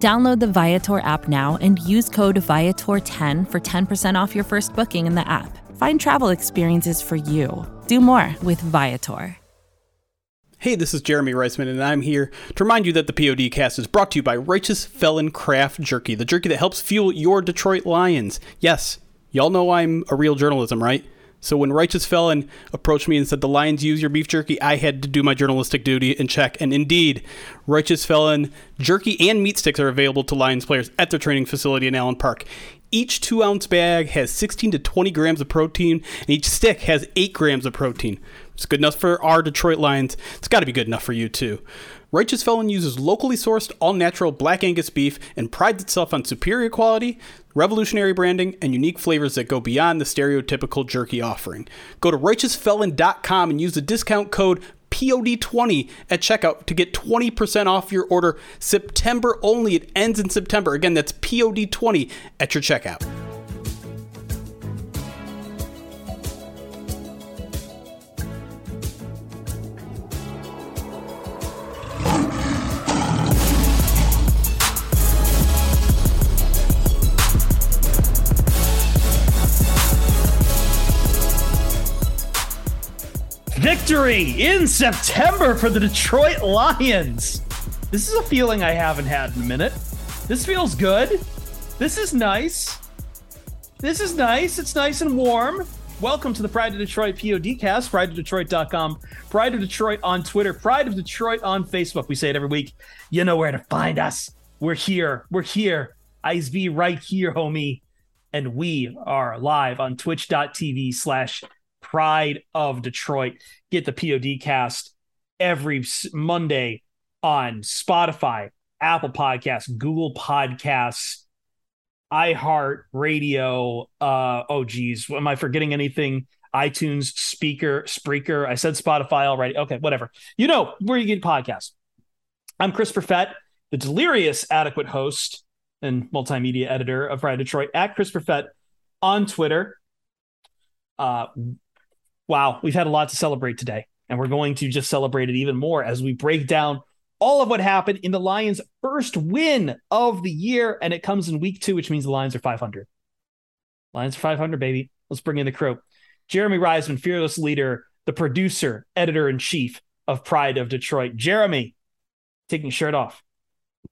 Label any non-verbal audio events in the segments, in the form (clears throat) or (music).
Download the Viator app now and use code Viator10 for 10% off your first booking in the app. Find travel experiences for you. Do more with Viator. Hey, this is Jeremy Reisman, and I'm here to remind you that the POD cast is brought to you by Righteous Felon Craft Jerky, the jerky that helps fuel your Detroit Lions. Yes, y'all know I'm a real journalism, right? So when Righteous Felon approached me and said the Lions use your beef jerky, I had to do my journalistic duty and check. And indeed, Righteous Felon jerky and meat sticks are available to Lions players at their training facility in Allen Park. Each two ounce bag has 16 to 20 grams of protein, and each stick has 8 grams of protein. It's good enough for our Detroit Lions. It's got to be good enough for you, too. Righteous Felon uses locally sourced, all natural black Angus beef and prides itself on superior quality, revolutionary branding, and unique flavors that go beyond the stereotypical jerky offering. Go to righteousfelon.com and use the discount code POD20 at checkout to get 20% off your order September only. It ends in September. Again, that's POD20 at your checkout. Victory in September for the Detroit Lions. This is a feeling I haven't had in a minute. This feels good. This is nice. This is nice. It's nice and warm. Welcome to the Pride of Detroit PODcast, prideofdetroit.com, Pride of Detroit on Twitter, Pride of Detroit on Facebook. We say it every week. You know where to find us. We're here. We're here. ISV right here, homie. And we are live on twitch.tv slash pride of Detroit. Get the POD cast every Monday on Spotify, Apple Podcasts, Google Podcasts, iHeart Radio. Uh, oh, geez. Am I forgetting anything? iTunes, Speaker, Spreaker. I said Spotify already. Okay, whatever. You know where you get podcasts. I'm Chris Perfett, the delirious adequate host and multimedia editor of Pride Detroit at Chris Perfett on Twitter. Uh, wow, we've had a lot to celebrate today. And we're going to just celebrate it even more as we break down all of what happened in the Lions' first win of the year. And it comes in week two, which means the Lions are 500. Lions are 500, baby. Let's bring in the crew. Jeremy Reisman, fearless leader, the producer, editor in chief of Pride of Detroit. Jeremy, taking your shirt off.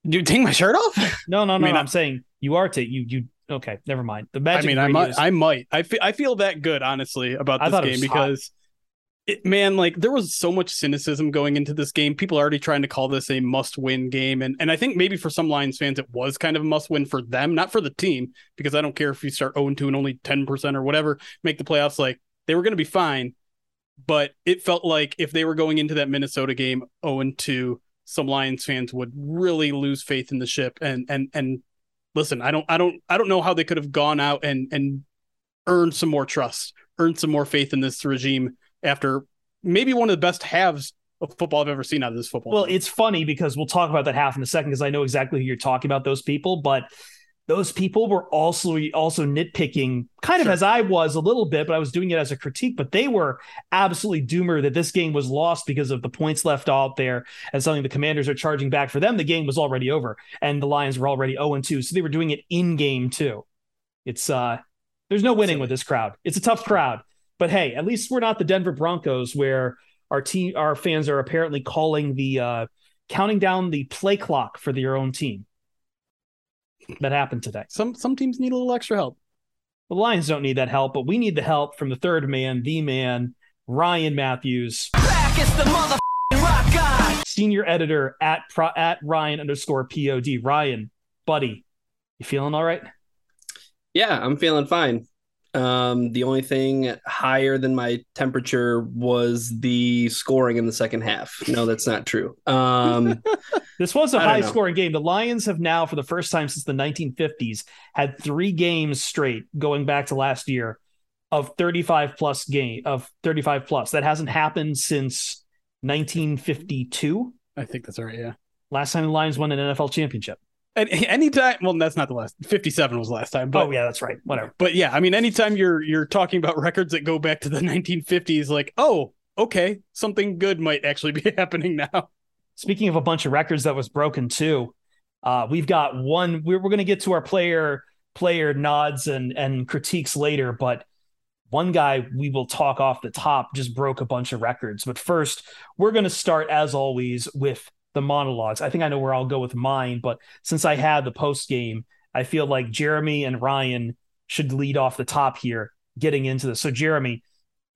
You take my shirt off? No, no, no. I mean, I'm, I'm saying you are taking you you okay, never mind. The magic. I mean, I might, I might. I feel, I feel that good, honestly, about this game because, it, man, like there was so much cynicism going into this game. People are already trying to call this a must-win game, and and I think maybe for some Lions fans, it was kind of a must-win for them, not for the team, because I don't care if you start 0 2 and only 10 percent or whatever, make the playoffs. Like they were going to be fine, but it felt like if they were going into that Minnesota game 0 2 some Lions fans would really lose faith in the ship and and and listen, I don't, I don't, I don't know how they could have gone out and and earned some more trust, earned some more faith in this regime after maybe one of the best halves of football I've ever seen out of this football. Well, it's funny because we'll talk about that half in a second because I know exactly who you're talking about. Those people, but those people were also also nitpicking kind of sure. as I was a little bit, but I was doing it as a critique. But they were absolutely doomer that this game was lost because of the points left out there and something the commanders are charging back for them. The game was already over and the Lions were already 0 2. So they were doing it in game too. It's uh there's no winning with this crowd. It's a tough crowd. But hey, at least we're not the Denver Broncos where our team our fans are apparently calling the uh counting down the play clock for their own team that happened today. Some some teams need a little extra help. The Lions don't need that help, but we need the help from the third man, the man, Ryan Matthews. The Senior editor at pro, at Ryan underscore pod. Ryan, buddy, you feeling all right? Yeah, I'm feeling fine. Um, the only thing higher than my temperature was the scoring in the second half. No, that's not true. Um, (laughs) this was a high know. scoring game. The Lions have now, for the first time since the 1950s, had three games straight going back to last year of 35 plus game of 35 plus. That hasn't happened since 1952. I think that's right. Yeah. Last time the Lions won an NFL championship. And anytime, well, that's not the last. Fifty-seven was the last time. But, oh yeah, that's right. Whatever. But yeah, I mean, anytime you're you're talking about records that go back to the (laughs) 1950s, like, oh, okay, something good might actually be (laughs) happening now. Speaking of a bunch of records that was broken too, uh, we've got one. We're, we're going to get to our player player nods and and critiques later, but one guy we will talk off the top just broke a bunch of records. But first, we're going to start as always with the monologues. I think I know where I'll go with mine, but since I had the post game, I feel like Jeremy and Ryan should lead off the top here, getting into this. So, Jeremy,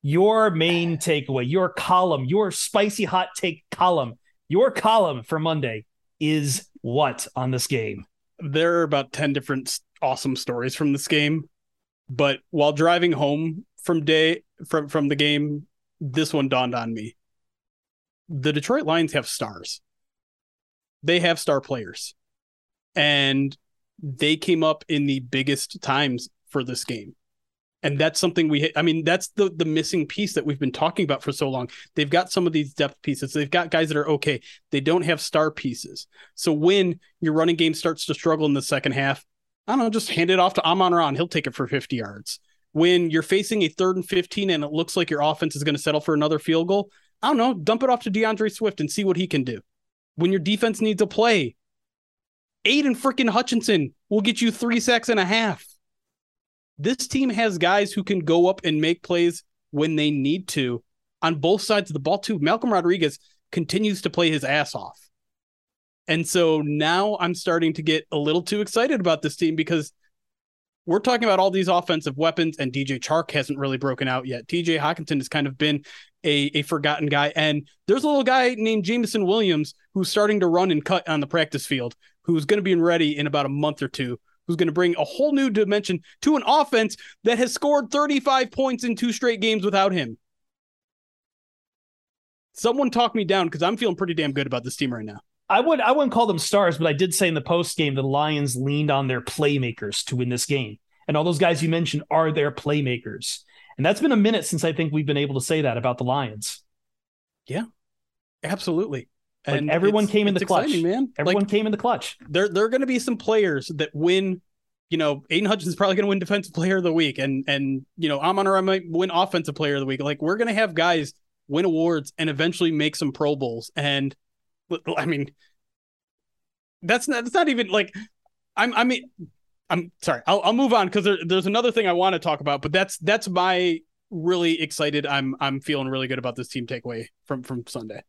your main takeaway, your column, your spicy hot take column, your column for Monday is what on this game? There are about 10 different awesome stories from this game, but while driving home from day from from the game, this one dawned on me. The Detroit Lions have stars. They have star players. And they came up in the biggest times for this game. And that's something we I mean that's the the missing piece that we've been talking about for so long. They've got some of these depth pieces. They've got guys that are okay. They don't have star pieces. So when your running game starts to struggle in the second half, I don't know, just hand it off to Amon Ra. He'll take it for 50 yards. When you're facing a third and 15 and it looks like your offense is going to settle for another field goal, I don't know, dump it off to D'Andre Swift and see what he can do. When your defense needs a play, Aidan freaking Hutchinson will get you three sacks and a half. This team has guys who can go up and make plays when they need to on both sides of the ball, too. Malcolm Rodriguez continues to play his ass off. And so now I'm starting to get a little too excited about this team because we're talking about all these offensive weapons, and DJ Chark hasn't really broken out yet. TJ Hockenson has kind of been a, a forgotten guy. And there's a little guy named Jameson Williams who's starting to run and cut on the practice field, who's going to be ready in about a month or two, who's going to bring a whole new dimension to an offense that has scored 35 points in two straight games without him. Someone talk me down because I'm feeling pretty damn good about this team right now. I would I wouldn't call them stars, but I did say in the post game the Lions leaned on their playmakers to win this game. And all those guys you mentioned are their playmakers. And that's been a minute since I think we've been able to say that about the Lions. Yeah, absolutely. Like, And everyone came in the clutch. exciting, man. Everyone Like came in the clutch. there, there are going to be some players that win. You know, Aidan Hutchinson's probably going to win Defensive Player of the Week, and and you know, Amon Ra might win Offensive Player of the Week. Like we're going to have guys win awards and eventually make some Pro Bowls. And (laughs) I mean, that's not that's not even like I'm I mean I'm sorry. I'll I'll move on because there, there's another thing I want to talk about, but that's that's my really excited. I'm I'm feeling really good about this team takeaway from from Sunday.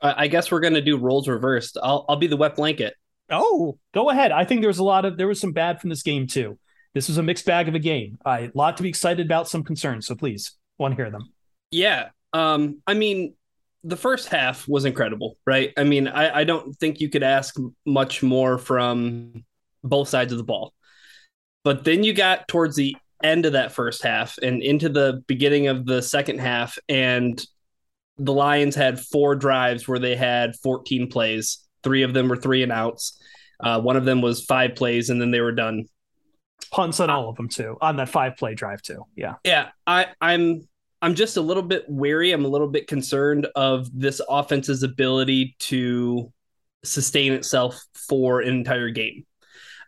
I I guess we're gonna do roles reversed. I'll I'll be the wet blanket. Oh, Go ahead. I think there was a lot of there was some bad from this game too. This was a mixed bag of a game. A lot to be excited about, some concerns. So please, want to hear them. Yeah. Um, I mean, the first half was incredible, right? I mean, I, I don't think you could ask much more from both sides of the ball. But then you got towards the end of that first half and into the beginning of the second half, and the Lions had four drives where they had 14 plays. Three of them were three and outs. Uh, one of them was five plays, and then they were done. Punts on all of them too, on that five play drive too. Yeah. Yeah, I, I'm I'm just a little bit wary. I'm a little bit concerned of this offense's ability to sustain itself for an entire game.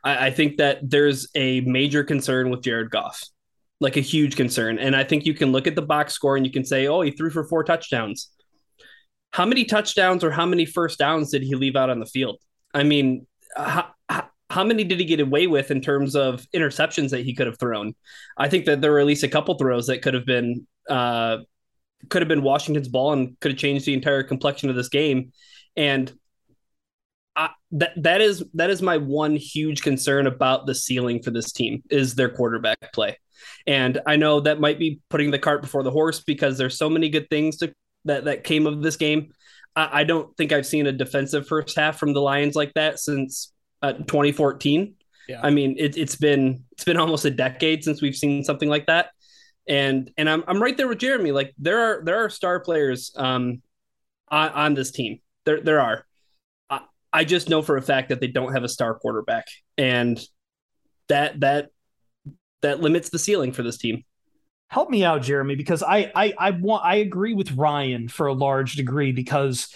I, I think that there's a major concern with Jared Goff, like a huge concern. And I think you can look at the box score and you can say, oh, he threw for four touchdowns. How many touchdowns or how many first downs did he leave out on the field? I mean, how, how many did he get away with in terms of interceptions that he could have thrown? I think that there were at least a couple throws that could have been uh, could have been Washington's ball and could have changed the entire complexion of this game. And I, that that is that is my one huge concern about the ceiling for this team is their quarterback play. And I know that might be putting the cart before the horse because there's so many good things to, that that came of this game. I, I don't think I've seen a defensive first half from the Lions like that since uh, 2014. Yeah. I mean, it, it's been it's been almost a decade since we've seen something like that, and and I'm I'm right there with Jeremy. Like there are there are star players um on, on this team. There there are. I, I just know for a fact that they don't have a star quarterback, and that that that limits the ceiling for this team help me out, Jeremy, because I I I want I agree with Ryan for a large degree because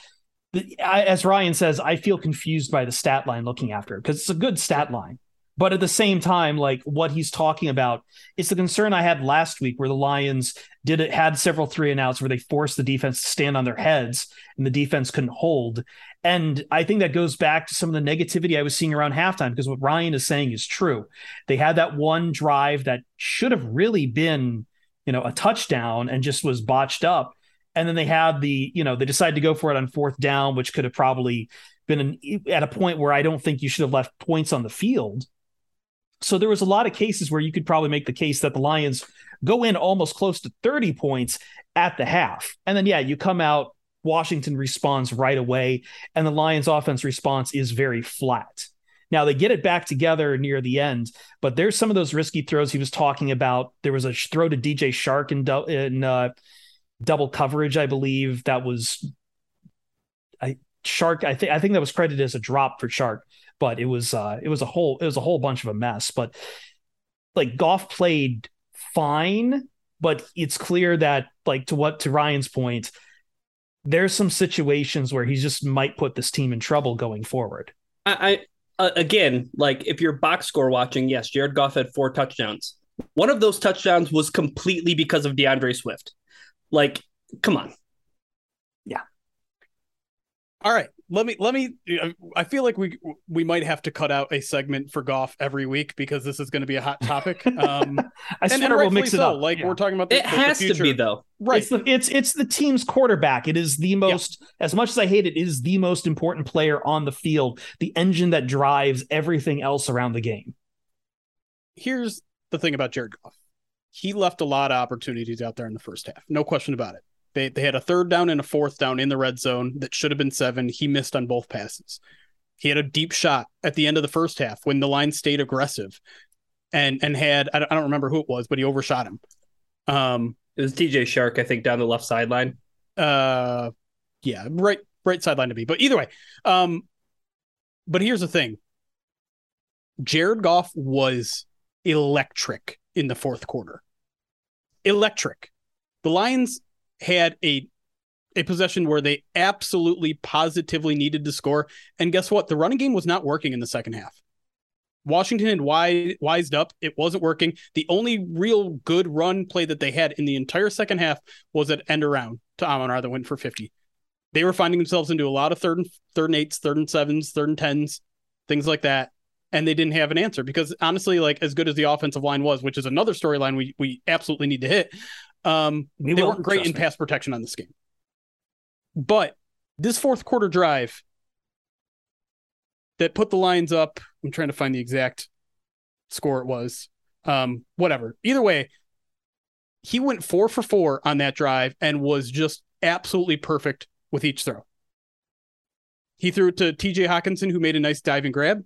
I, as Ryan says, I feel confused by the stat line looking after it because it's a good stat line. But at the same time, like what he's talking about, it's the concern I had last week where the Lions did it had several three and outs where they forced the defense to stand on their heads and the defense couldn't hold. And I think that goes back to some of the negativity I was seeing around halftime because what Ryan is saying is true. They had that one drive that should have really been you know, a touchdown and just was botched up. And then they had the, you know, they decided to go for it on fourth down, which could have probably been an, at a point where I don't think you should have left points on the field. So there was a lot of cases where you could probably make the case that the Lions go in almost close to 30 points at the half. And then, yeah, you come out, Washington responds right away, and the Lions offense response is very flat. Now they get it back together near the end, but there's some of those risky throws he was talking about. There was a throw to DJ Chark in, in uh, double coverage, I believe. That was I Chark. I think I think that was credited as a drop for Chark, but it was uh, it was a whole it was a whole bunch of a mess. But like Goff played fine, but it's clear that like to what to Ryan's point, there's some situations where he just might put this team in trouble going forward. I uh, again, like if you're box score watching, yes, Jared Goff had four touchdowns. One of those touchdowns was completely because of D'Andre Swift. Like, come on. Yeah. All right let me let me i feel like we we might have to cut out a segment for Goff every week because this is going to be a hot topic. (laughs) Um i swear and we'll mix it so. up. like yeah. we're talking about the, it the, has the to be though. Right. It's the, it's it's the team's quarterback. It is the most yeah. as much as i hate it, it is the most important player on the field the engine that drives everything else around the game. Here's the thing about jared Goff. He left a lot of opportunities out there in the first half. No question about it they they had a third down and a fourth down in the red zone that should have been seven. He missed on both passes. He had a deep shot at the end of the first half when the line stayed aggressive, and and had I don't, I don't remember who it was, but he overshot him. Um, it was DJ Chark, I think, down the left sideline. Uh, yeah, right right sideline to be. But either way, um, but here's the thing. Jared Goff was electric in the fourth quarter. Electric. The Lions had a a possession where they absolutely positively needed to score. And guess what? The running game was not working in the second half. Washington had wised up. It wasn't working. The only real good run play that they had in the entire second half was at end around to Amon Ra that went for 50. They were finding themselves into a lot of third and third and eights, third and sevens, third and tens, things like that. And they didn't have an answer because honestly, like as good as the offensive line was, which is another storyline we we absolutely need to hit, um, we they weren't great in me. pass protection on this game. But this fourth quarter drive that put the lines up, I'm trying to find the exact score it was. Um, whatever. Either way, he went four for four on that drive and was just absolutely perfect with each throw. He threw it to TJ Hockenson, who made a nice diving grab.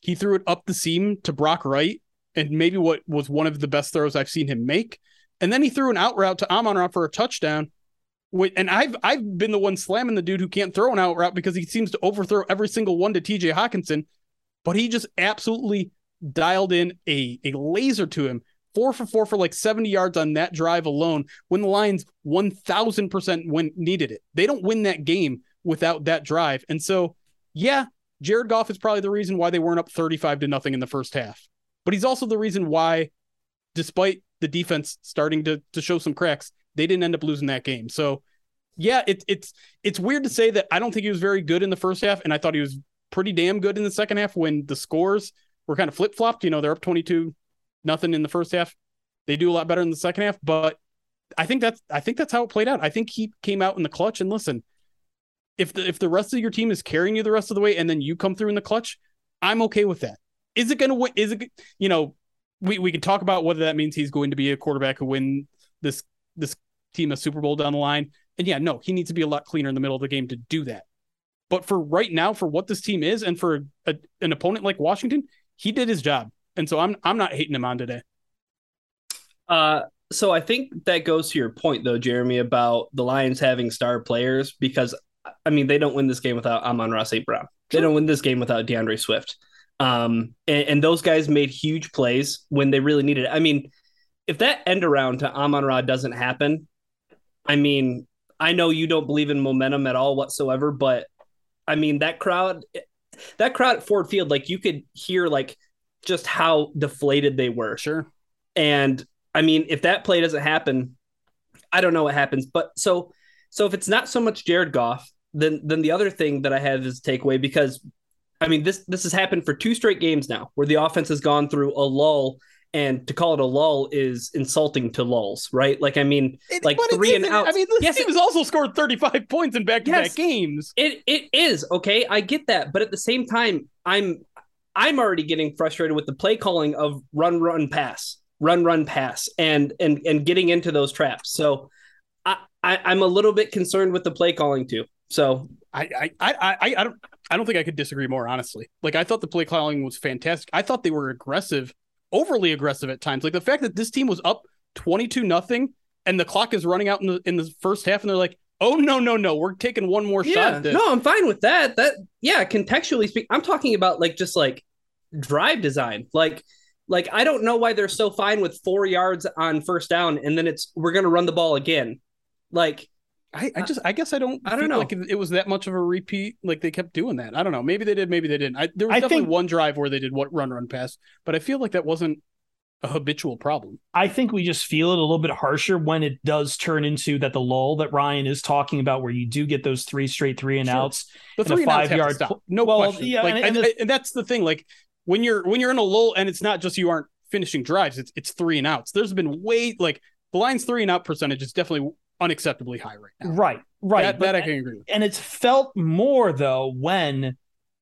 He threw it up the seam to Brock Wright, and maybe what was one of the best throws I've seen him make. And then he threw an out route to Amon Ra for a touchdown. And I've I've been the one slamming the dude who can't throw an out route because he seems to overthrow every single one to TJ Hockenson. but he just absolutely dialed in a, a laser to him. Four for four for like 70 yards on that drive alone when the Lions 1000% when needed it. They don't win that game without that drive. And so, yeah, Jared Goff is probably the reason why they weren't up 35 to nothing in the first half. But he's also the reason why, despite the defense starting to to show some cracks, they didn't end up losing that game. So yeah, it, it's it's weird to say that I don't think he was very good in the first half, and I thought he was pretty damn good in the second half when the scores were kind of flip flopped. You know, they're up twenty two nothing in the first half. They do a lot better in the second half, but I think that's I think that's how it played out. I think he came out in the clutch and listen. If the if the rest of your team is carrying you the rest of the way and then you come through in the clutch, I'm okay with that. Is it to win? Is it you know we, we can talk about whether that means he's going to be a quarterback who win this this team a Super Bowl down the line. And yeah, no, he needs to be a lot cleaner in the middle of the game to do that. But for right now, for what this team is, and for a, an opponent like Washington, he did his job, and so I'm I'm not hating him on today. Uh, so I think that goes to your point though, Jeremy, about the Lions having star players because I mean they don't win this game without Amon-Ra St. Brown. They don't win this game without D'Andre Swift. Um, and, and, those guys made huge plays when they really needed it. I mean, if that end around to Amon Ra doesn't happen, I mean, I know you don't believe in momentum at all whatsoever, but I mean that crowd, that crowd at Ford Field, like you could hear like just how deflated they were. Sure. And I mean, if that play doesn't happen, I don't know what happens. But so, so if it's not so much Jared Goff, then then the other thing that I have is takeaway because I mean this this has happened for two straight games now where the offense has gone through a lull and to call it a lull is insulting to lulls, right? Like I mean, it, like three and out. I mean, this yes, team has also scored 35 points in back-to-back yes, games. It it is okay. I get that, but at the same time, I'm I'm already getting frustrated with the play calling of run, run, pass, run, run, pass, and and and getting into those traps. So I, I I'm a little bit concerned with the play calling too. So I I I I don't I don't think I could disagree more honestly. Like I thought the play calling was fantastic. I thought they were aggressive, overly aggressive at times. Like the fact that this team was up 22 nothing and the clock is running out in the in the first half and they're like, "Oh no, no, no, we're taking one more yeah, shot." No, I'm fine with that. That yeah, contextually speaking, I'm talking about like just like drive design. Like like I don't know why they're so fine with 4 yards on first down and then it's we're going to run the ball again. Like I, I just I guess I don't I don't know like it, it, was that much of a repeat like they kept doing that. I don't know. Maybe they did maybe they didn't. I, there was I definitely think, one drive where they did what run run pass but I feel like that wasn't a habitual problem. I think we just feel it a little bit harsher when it does turn into that the lull that Ryan is talking about where you do get those three straight three and sure. outs the three five yard no well, question. yeah, like, and, and, and, and that's the thing like when you're when you're in a lull and it's not just you aren't finishing drives it's it's three and outs. There's been way like the Lions three and out percentage is definitely unacceptably high right now. Right, right. That, that I can agree with. And it's felt more though when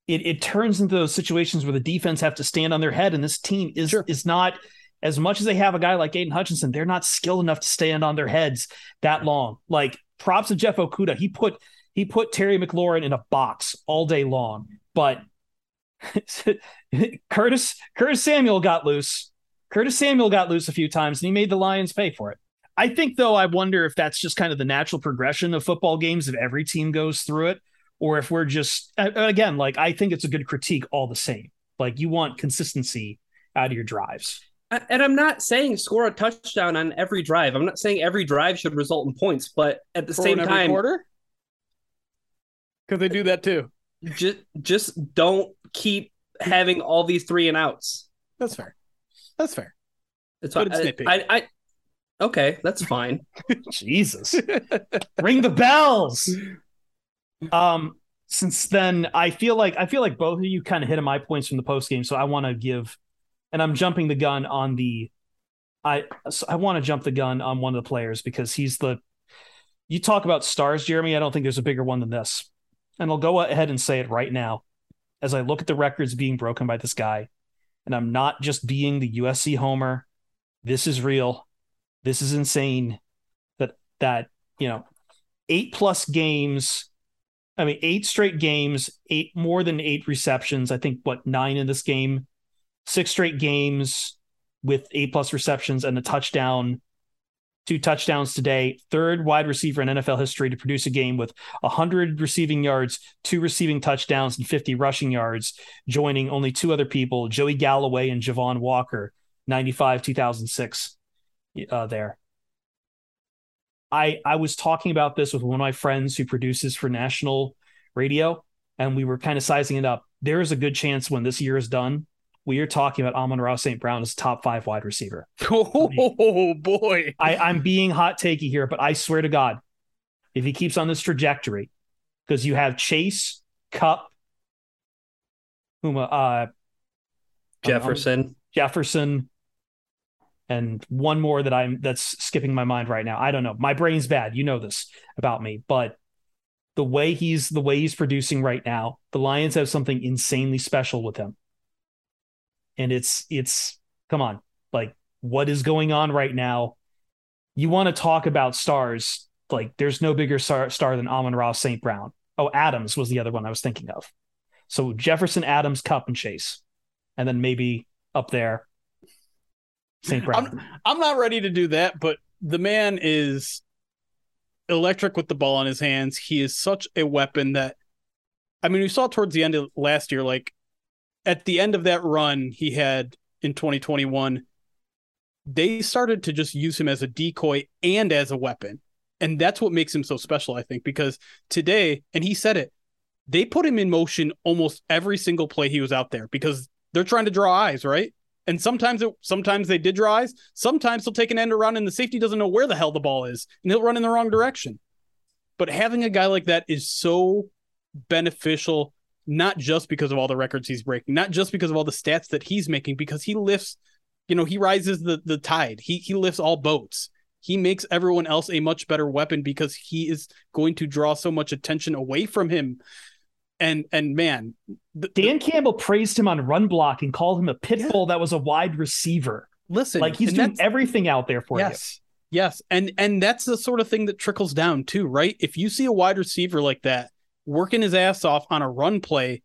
it, it turns into those situations where the defense have to stand on their head, and this team is sure. is not as much as they have a guy like Aidan Hutchinson, they're not skilled enough to stand on their heads that long. Like props to Jeff Okudah, he put he put Terry McLaurin in a box all day long, but (laughs) Curtis Curtis Samuel got loose. Curtis Samuel got loose a few times, and he made the Lions pay for it. I think though, I wonder if that's just kind of the natural progression of football games if every team goes through it, or if we're just again like I think it's a good critique all the same. Like you want consistency out of your drives. And I'm not saying score a touchdown on every drive. I'm not saying every drive should result in points, but at the For same time, quarter because they do that too. Just just don't keep having all these three and outs. That's fair. That's fair. It's fine. I, I, I Okay, that's fine. (laughs) Jesus. (laughs) Ring the bells. Um since then I feel like I feel like both of you kind of hit my points from the post game so I want to give and I'm jumping the gun on the I I want to jump the gun on one of the players because he's the you talk about stars Jeremy I don't think there's a bigger one than this. And I'll go ahead and say it right now as I look at the records being broken by this guy and I'm not just being the USC homer. This is real this is insane that that you know eight plus games i mean eight straight games eight more than eight receptions i think what nine in this game six straight games with eight plus receptions and a touchdown two touchdowns today third wide receiver in nfl history to produce a game with 100 receiving yards two receiving touchdowns and 50 rushing yards joining only two other people joey galloway and javon walker 95 2006 uh, there. I I was talking about this with one of my friends who produces for national radio, and we were kind of sizing it up. There is a good chance when this year is done, we are talking about Amon-Ra St. Brown as top five wide receiver. (laughs) Oh boy. I, I'm being hot takey here, but I swear to God, if he keeps on this trajectory, because you have Chase, Kupp, Huma, uh, Jefferson, um, Jefferson, and one more that I'm that's skipping my mind right now. I don't know. My brain's bad. You know this about me, but the way he's the way he's producing right now, the Lions have something insanely special with him. And it's it's come on. Like what is going on right now? You want to talk about stars, like there's no bigger star, star than Amon-Ra St. Brown. Oh, Adams was the other one I was thinking of. So Jefferson, Adams, Kupp, and Chase. and then maybe up there, St. Brown. I'm, I'm not ready to do that, but the man is electric with the ball in his hands. He is such a weapon that, I mean, we saw towards the end of last year, like at the end of that run he had in 2021, they started to just use him as a decoy and as a weapon. And that's what makes him so special, I think, because today, and he said it, they put him in motion almost every single play he was out there because they're trying to draw eyes, right? And sometimes it, sometimes they did rise. Sometimes they'll take an end around and the safety doesn't know where the hell the ball is and he'll run in the wrong direction. But having a guy like that is so beneficial, not just because of all the records he's breaking, not just because of all the stats that he's making, because he lifts, you know, he rises the the tide. He he lifts all boats. He makes everyone else a much better weapon because he is going to draw so much attention away from him and and man, the, Dan Campbell praised him on run block and called him a pit bull yeah. that was a wide receiver. Listen, like he's doing everything out there for yes, you. Yes, and and that's the sort of thing that trickles down too, right? If you see a wide receiver like that working his ass off on a run play,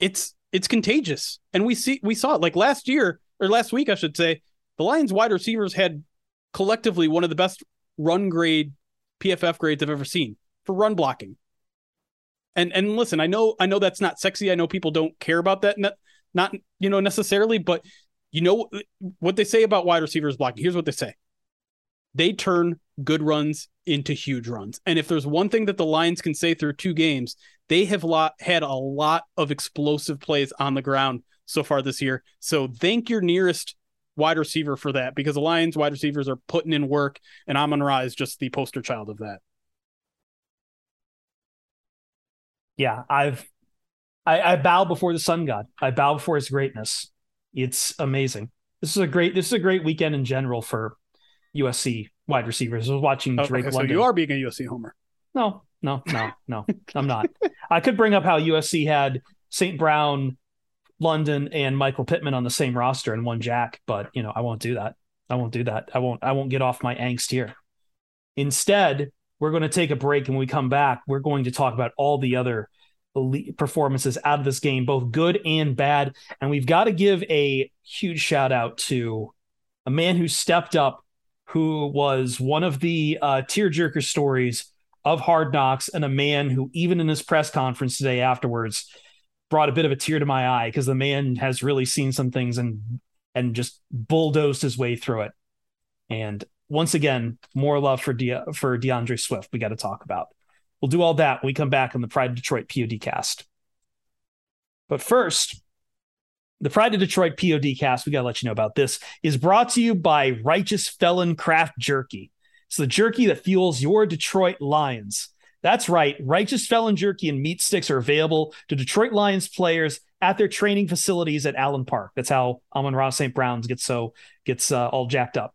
it's it's contagious, and we see we saw it like last year or last week, I should say. The Lions wide receivers had collectively one of the best run grade PFF grades I've ever seen for run blocking and and listen, I know I know that's not sexy. I know people don't care about that, not, not you know necessarily, but you know what they say about wide receivers blocking. Here's what they say: they turn good runs into huge runs. And if there's one thing that the Lions can say through two games, they have lot, had a lot of explosive plays on the ground so far this year. So thank your nearest wide receiver for that because the Lions wide receivers are putting in work, and Amon Ra is just the poster child of that. Yeah, I've I, I bow before the sun god. I bow before his greatness. It's amazing. This is a great this is a great weekend in general for USC wide receivers. I was watching Drake okay, London. So you are being a USC homer. No, no, no, no. I'm not. (laughs) I could bring up how USC had St. Brown, London, and Michael Pittman on the same roster and one Jack, but you know, I won't do that. I won't do that. I won't I won't get off my angst here. Instead, we're going to take a break and when we come back, we're going to talk about all the other performances out of this game, both good and bad. And we've got to give a huge shout out to a man who stepped up, who was one of the uh, tearjerker stories of Hard Knocks, and a man who, even in his press conference today afterwards, brought a bit of a tear to my eye because the man has really seen some things and and just bulldozed his way through it. And once again, more love for De- for D'Andre Swift. We got to talk about. We'll do all that when we come back on the Pride of Detroit POD cast. But first, the Pride of Detroit POD cast, we got to let you know about this, is brought to you by Righteous Felon Craft Jerky. It's the jerky that fuels your Detroit Lions. That's right. Righteous Felon Jerky and meat sticks are available to Detroit Lions players at their training facilities at Allen Park. That's how Amon Ra St. Brown's gets so gets uh, all jacked up.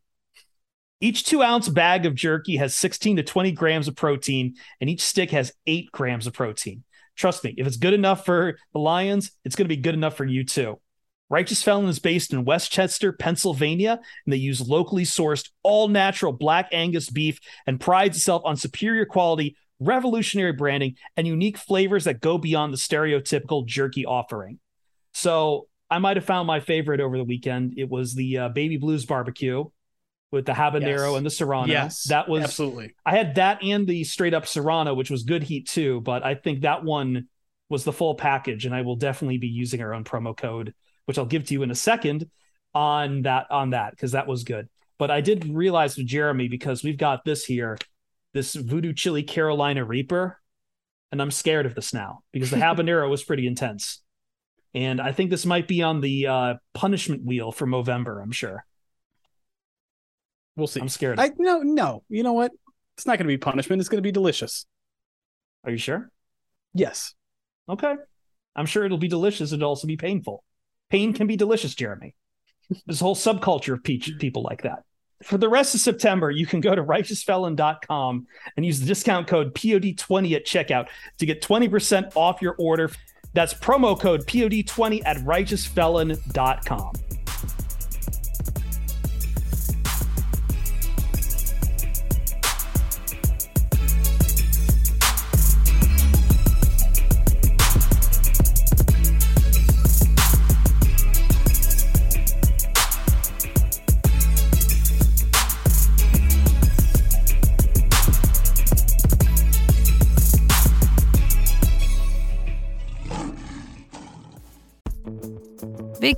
Each two ounce bag of jerky has 16 to 20 grams of protein, and each stick has eight grams of protein. Trust me, if it's good enough for the Lions, it's going to be good enough for you too. Righteous Felon is based in West Chester, Pennsylvania, and they use locally sourced, all natural black Angus beef and prides itself on superior quality, revolutionary branding, and unique flavors that go beyond the stereotypical jerky offering. So I might have found my favorite over the weekend. It was the uh, Baby Blues barbecue with the habanero yes. and the serrano. Yes, that was absolutely. I had that and the straight up serrano, which was good heat too. But I think that one was the full package, and I will definitely be using our own promo code, which I'll give to you in a second on that on that because that was good. But I did realize with Jeremy because we've got this here, this Voodoo Chili Carolina Reaper, and I'm scared of this now because the (laughs) habanero was pretty intense. And I think this might be on the uh, punishment wheel for Movember, I'm sure. We'll see. I'm scared. I no no. You know what? It's not going to be punishment. It's going to be delicious. Are you sure? Yes. Okay. I'm sure it'll be delicious. It'll also be painful. Pain can be delicious, Jeremy. (laughs) There's a whole subculture of peach, people like that. For the rest of September, you can go to righteousfelon.com and use the discount code POD20 at checkout to get 20% off your order. That's promo code POD20 at righteousfelon.com.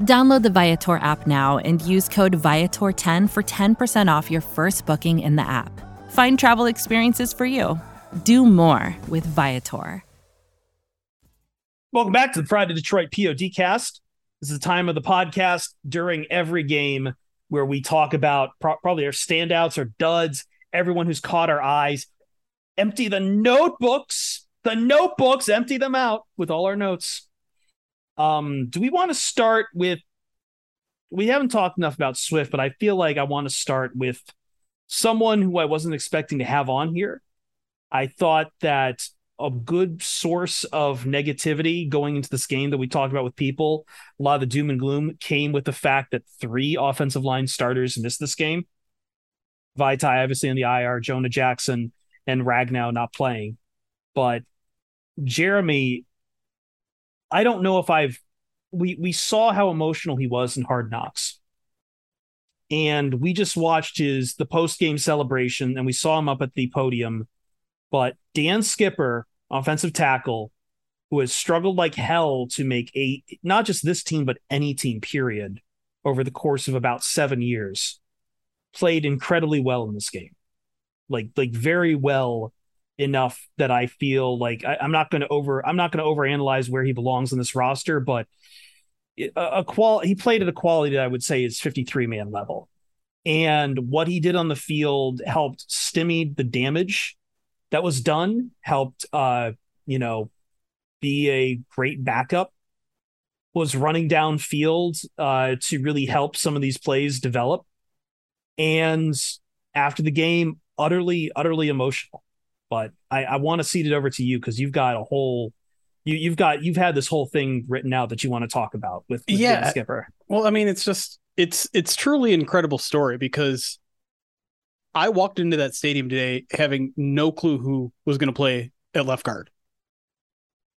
Download the Viator app now and use code Viator10 for 10% off your first booking in the app. Find travel experiences for you. Do more with Viator. Welcome back to the Pride of Detroit PODcast. This is the time of the podcast during every game where we talk about pro- probably our standouts or duds, everyone who's caught our eyes. Empty the notebooks, the notebooks, empty them out with all our notes. Um, do we want to start with? We haven't talked enough about Swift, but I feel like I want to start with someone who I wasn't expecting to have on here. I thought that a good source of negativity going into this game that we talked about with people. A lot of the doom and gloom came with the fact that three offensive line starters missed this game. Vaitai obviously in the IR, Jonah Jackson and Ragnow not playing. But Jeremy, I don't know if I've we we saw how emotional he was in Hard Knocks. And we just watched his the post game celebration and we saw him up at the podium. But Dan Skipper offensive tackle who has struggled like hell to make a not just this team but any team period over the course of about 7 years played incredibly well in this game like like very well enough that I feel like I, am not going to over I'm not going to overanalyze where he belongs in this roster, but a, a qual he played at a quality that I would say is 53 man level, and what he did on the field helped stimmy the damage that was done helped uh you know be a great backup was running down field uh to really help some of these plays develop. And after the game utterly utterly emotional but i i want to cede it over to you because you've got a whole you, you've got you've had this whole thing written out that you want to talk about with, with yeah Dan skipper well i mean it's just it's it's truly an incredible story because I walked into that stadium today having no clue who was going to play at left guard.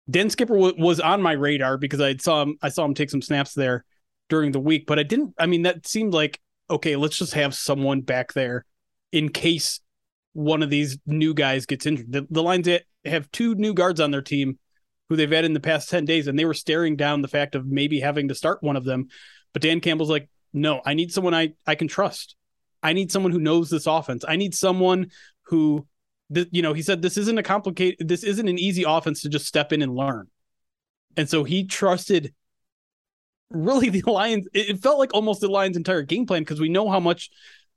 Dan Skipper w- was on my radar because I saw him. I saw him take some snaps there during the week, but I didn't. I mean, that seemed like okay. Let's just have someone back there in case one of these new guys gets injured. The, the Lions have two new guards on their team who they've had in the past ten days, and they were staring down the fact of maybe having to start one of them. But Dan Campbell's like, no, I need someone I I can trust. I need someone who knows this offense. I need someone who, you know, he said this isn't a complicated, this isn't an easy offense to just step in and learn. And so he trusted really the Lions. It felt like almost the Lions' entire game plan because we know how much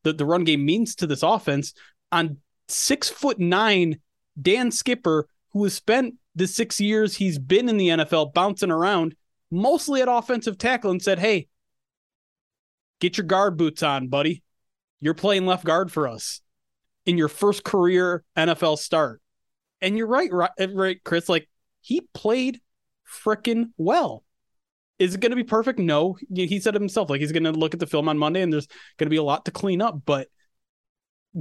the, the run game means to this offense. On six foot nine, Dan Skipper, who has spent the six years he's been in the NFL bouncing around, mostly at offensive tackle, and said, Hey, get your guard boots on, buddy. You're playing left guard for us in your first career NFL start. And you're right, right, eh, right Chris. Like he played freaking well. Is it going to be perfect? No. He said himself, like he's going to look at the film on Monday and there's going to be a lot to clean up. But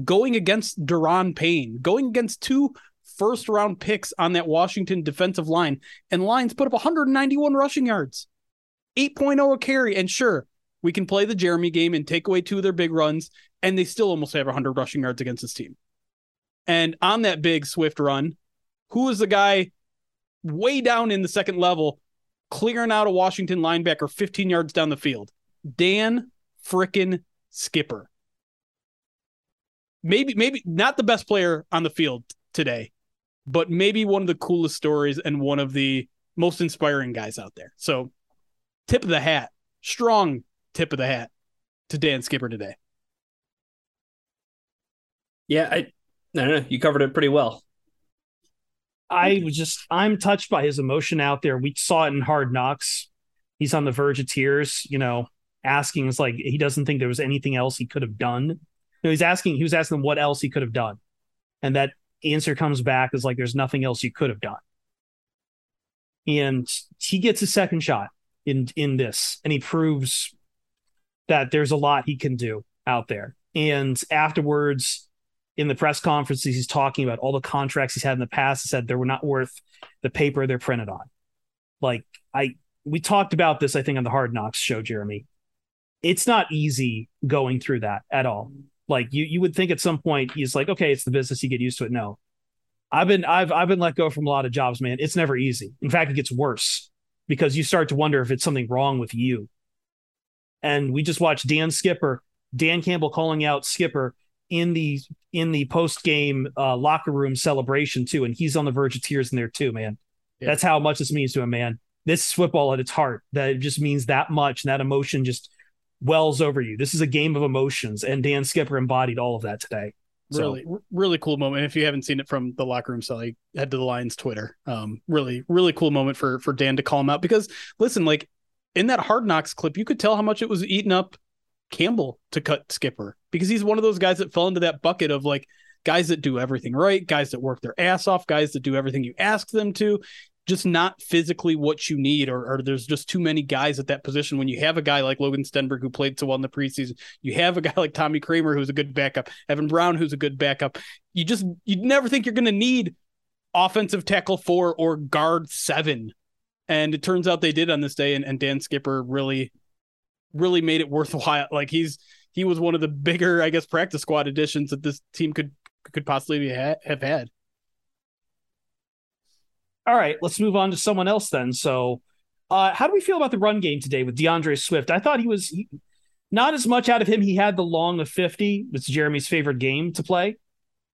going against Daron Payne, going against two first round picks on that Washington defensive line, and Lions put up 191 rushing yards, 8.0 a carry. And sure, we can play the Jeremy game and take away two of their big runs, and they still almost have 100 rushing yards against this team. And on that big Swift run, who was the guy way down in the second level clearing out a Washington linebacker 15 yards down the field? Dan frickin' Skipper. Maybe, maybe not the best player on the field today, but maybe one of the coolest stories and one of the most inspiring guys out there. So, tip of the hat, strong tip of the hat to Dan Skipper today. Yeah, I, I don't know. You covered it pretty well. I was just I'm touched by his emotion out there. We saw it in Hard Knocks. He's on the verge of tears, you know, asking it's like he doesn't think there was anything else he could have done. No, he's asking he was asking what else he could have done. And that answer comes back is like there's nothing else you could have done. And he gets a second shot in in this and he proves that there's a lot he can do out there. And afterwards, in the press conferences, he's talking about all the contracts he's had in the past. He said they were not worth the paper they're printed on. Like I, we talked about this, I think, on the Hard Knocks show, Jeremy. It's not easy going through that at all. Like you, you would think at some point he's like, okay, it's the business. You get used to it. No, I've been, I've, I've been let go from a lot of jobs, man. It's never easy. In fact, it gets worse because you start to wonder if it's something wrong with you. And we just watched Dan Skipper, Dan Campbell calling out Skipper in the in the post game uh, locker room celebration too, and he's on the verge of tears in there too, man. Yeah. That's how much this means to him, man. This is football at its heart. That it just means that much, and that emotion just wells over you. This is a game of emotions, and Dan Skipper embodied all of that today. Really, so, really cool moment. If you haven't seen it from the locker room cell, head to the Lions Twitter. Um, really, really cool moment for for Dan to call him out because listen, like in that Hard Knocks clip, you could tell how much it was eating up Campbell to cut Skipper because he's one of those guys that fell into that bucket of like guys that do everything right, guys that work their ass off, guys that do everything you ask them to, just not physically what you need, or, or there's just too many guys at that position. When you have a guy like Logan Stenberg who played so well in the preseason, you have a guy like Tommy Kraemer who's a good backup, Evan Brown who's a good backup. You just you never think you're going to need offensive tackle four or guard seven. And it turns out they did on this day, and, and Dan Skipper really really made it worthwhile. Like he's he was one of the bigger, I guess, practice squad additions that this team could could possibly ha- have had. All right, let's move on to someone else then. So, uh, how do we feel about the run game today with D'Andre Swift? I thought he was he, not as much out of him. He had the long of 50. It's Jeremy's favorite game to play.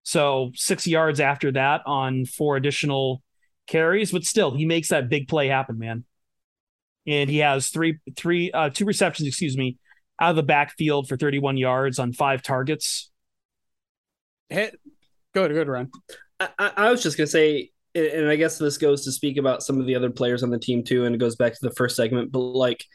So, six yards after that on four additional carries, but still, he makes that big play happen, man and he has three, three, uh, two receptions, excuse me, out of the backfield for 31 yards on five targets. Hey, good, ahead, go ahead, Ron. I, I was just gonna say, and I guess this goes to speak about some of the other players on the team too, and it goes back to the first segment. But like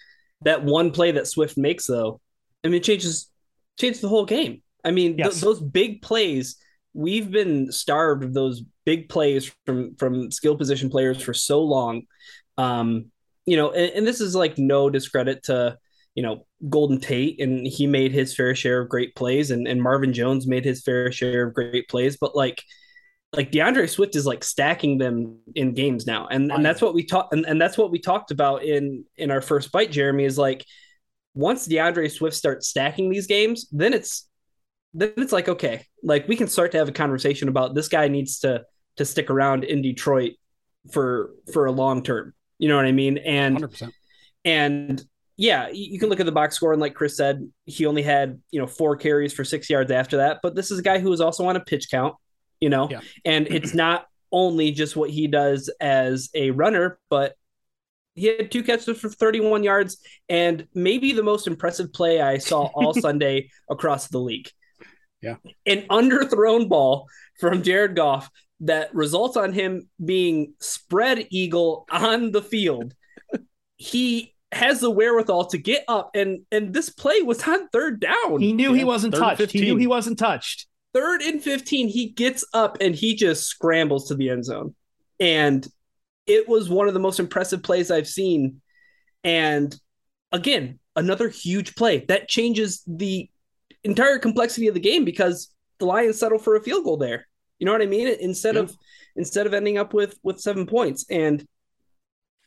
that one play that Swift makes, though, I mean, changes changes the whole game. I mean, yes. th- those big plays. We've been starved of those big plays from from skill position players for so long. Um, you know, and, and this is like no discredit to you know Golden Tate, and he made his fair share of great plays, and, and Marvin Jones made his fair share of great plays, but like like D'Andre Swift is like stacking them in games now, and and oh, that's what we talked, and, and that's what we talked about in in our first bite. Jeremy is like once D'Andre Swift starts stacking these games, then it's then it's like okay, like we can start to have a conversation about this guy needs to to stick around in Detroit for for a long term. You know what I mean? And 100%. and yeah, you can look at the box score and like Chris said, he only had, you know, four carries for 6 yards after that, but this is a guy who is also on a pitch count, you know. Yeah. And (clears throat) it's not only just what he does as a runner, but he had two catches for 31 yards and maybe the most impressive play I saw all (laughs) Sunday across the league. Yeah. An underthrown ball from Jared Goff that results on him being spread eagle on the field. he has the wherewithal to get up and and this play was on third down. He knew yeah, he wasn't touched. He knew he wasn't touched. Third and 15, he gets up and he just scrambles to the end zone. And it was one of the most impressive plays I've seen. And again, another huge play that changes the entire complexity of the game because the Lions settle for a field goal there. You know what I mean? Instead yeah. of instead of ending up with with seven points. And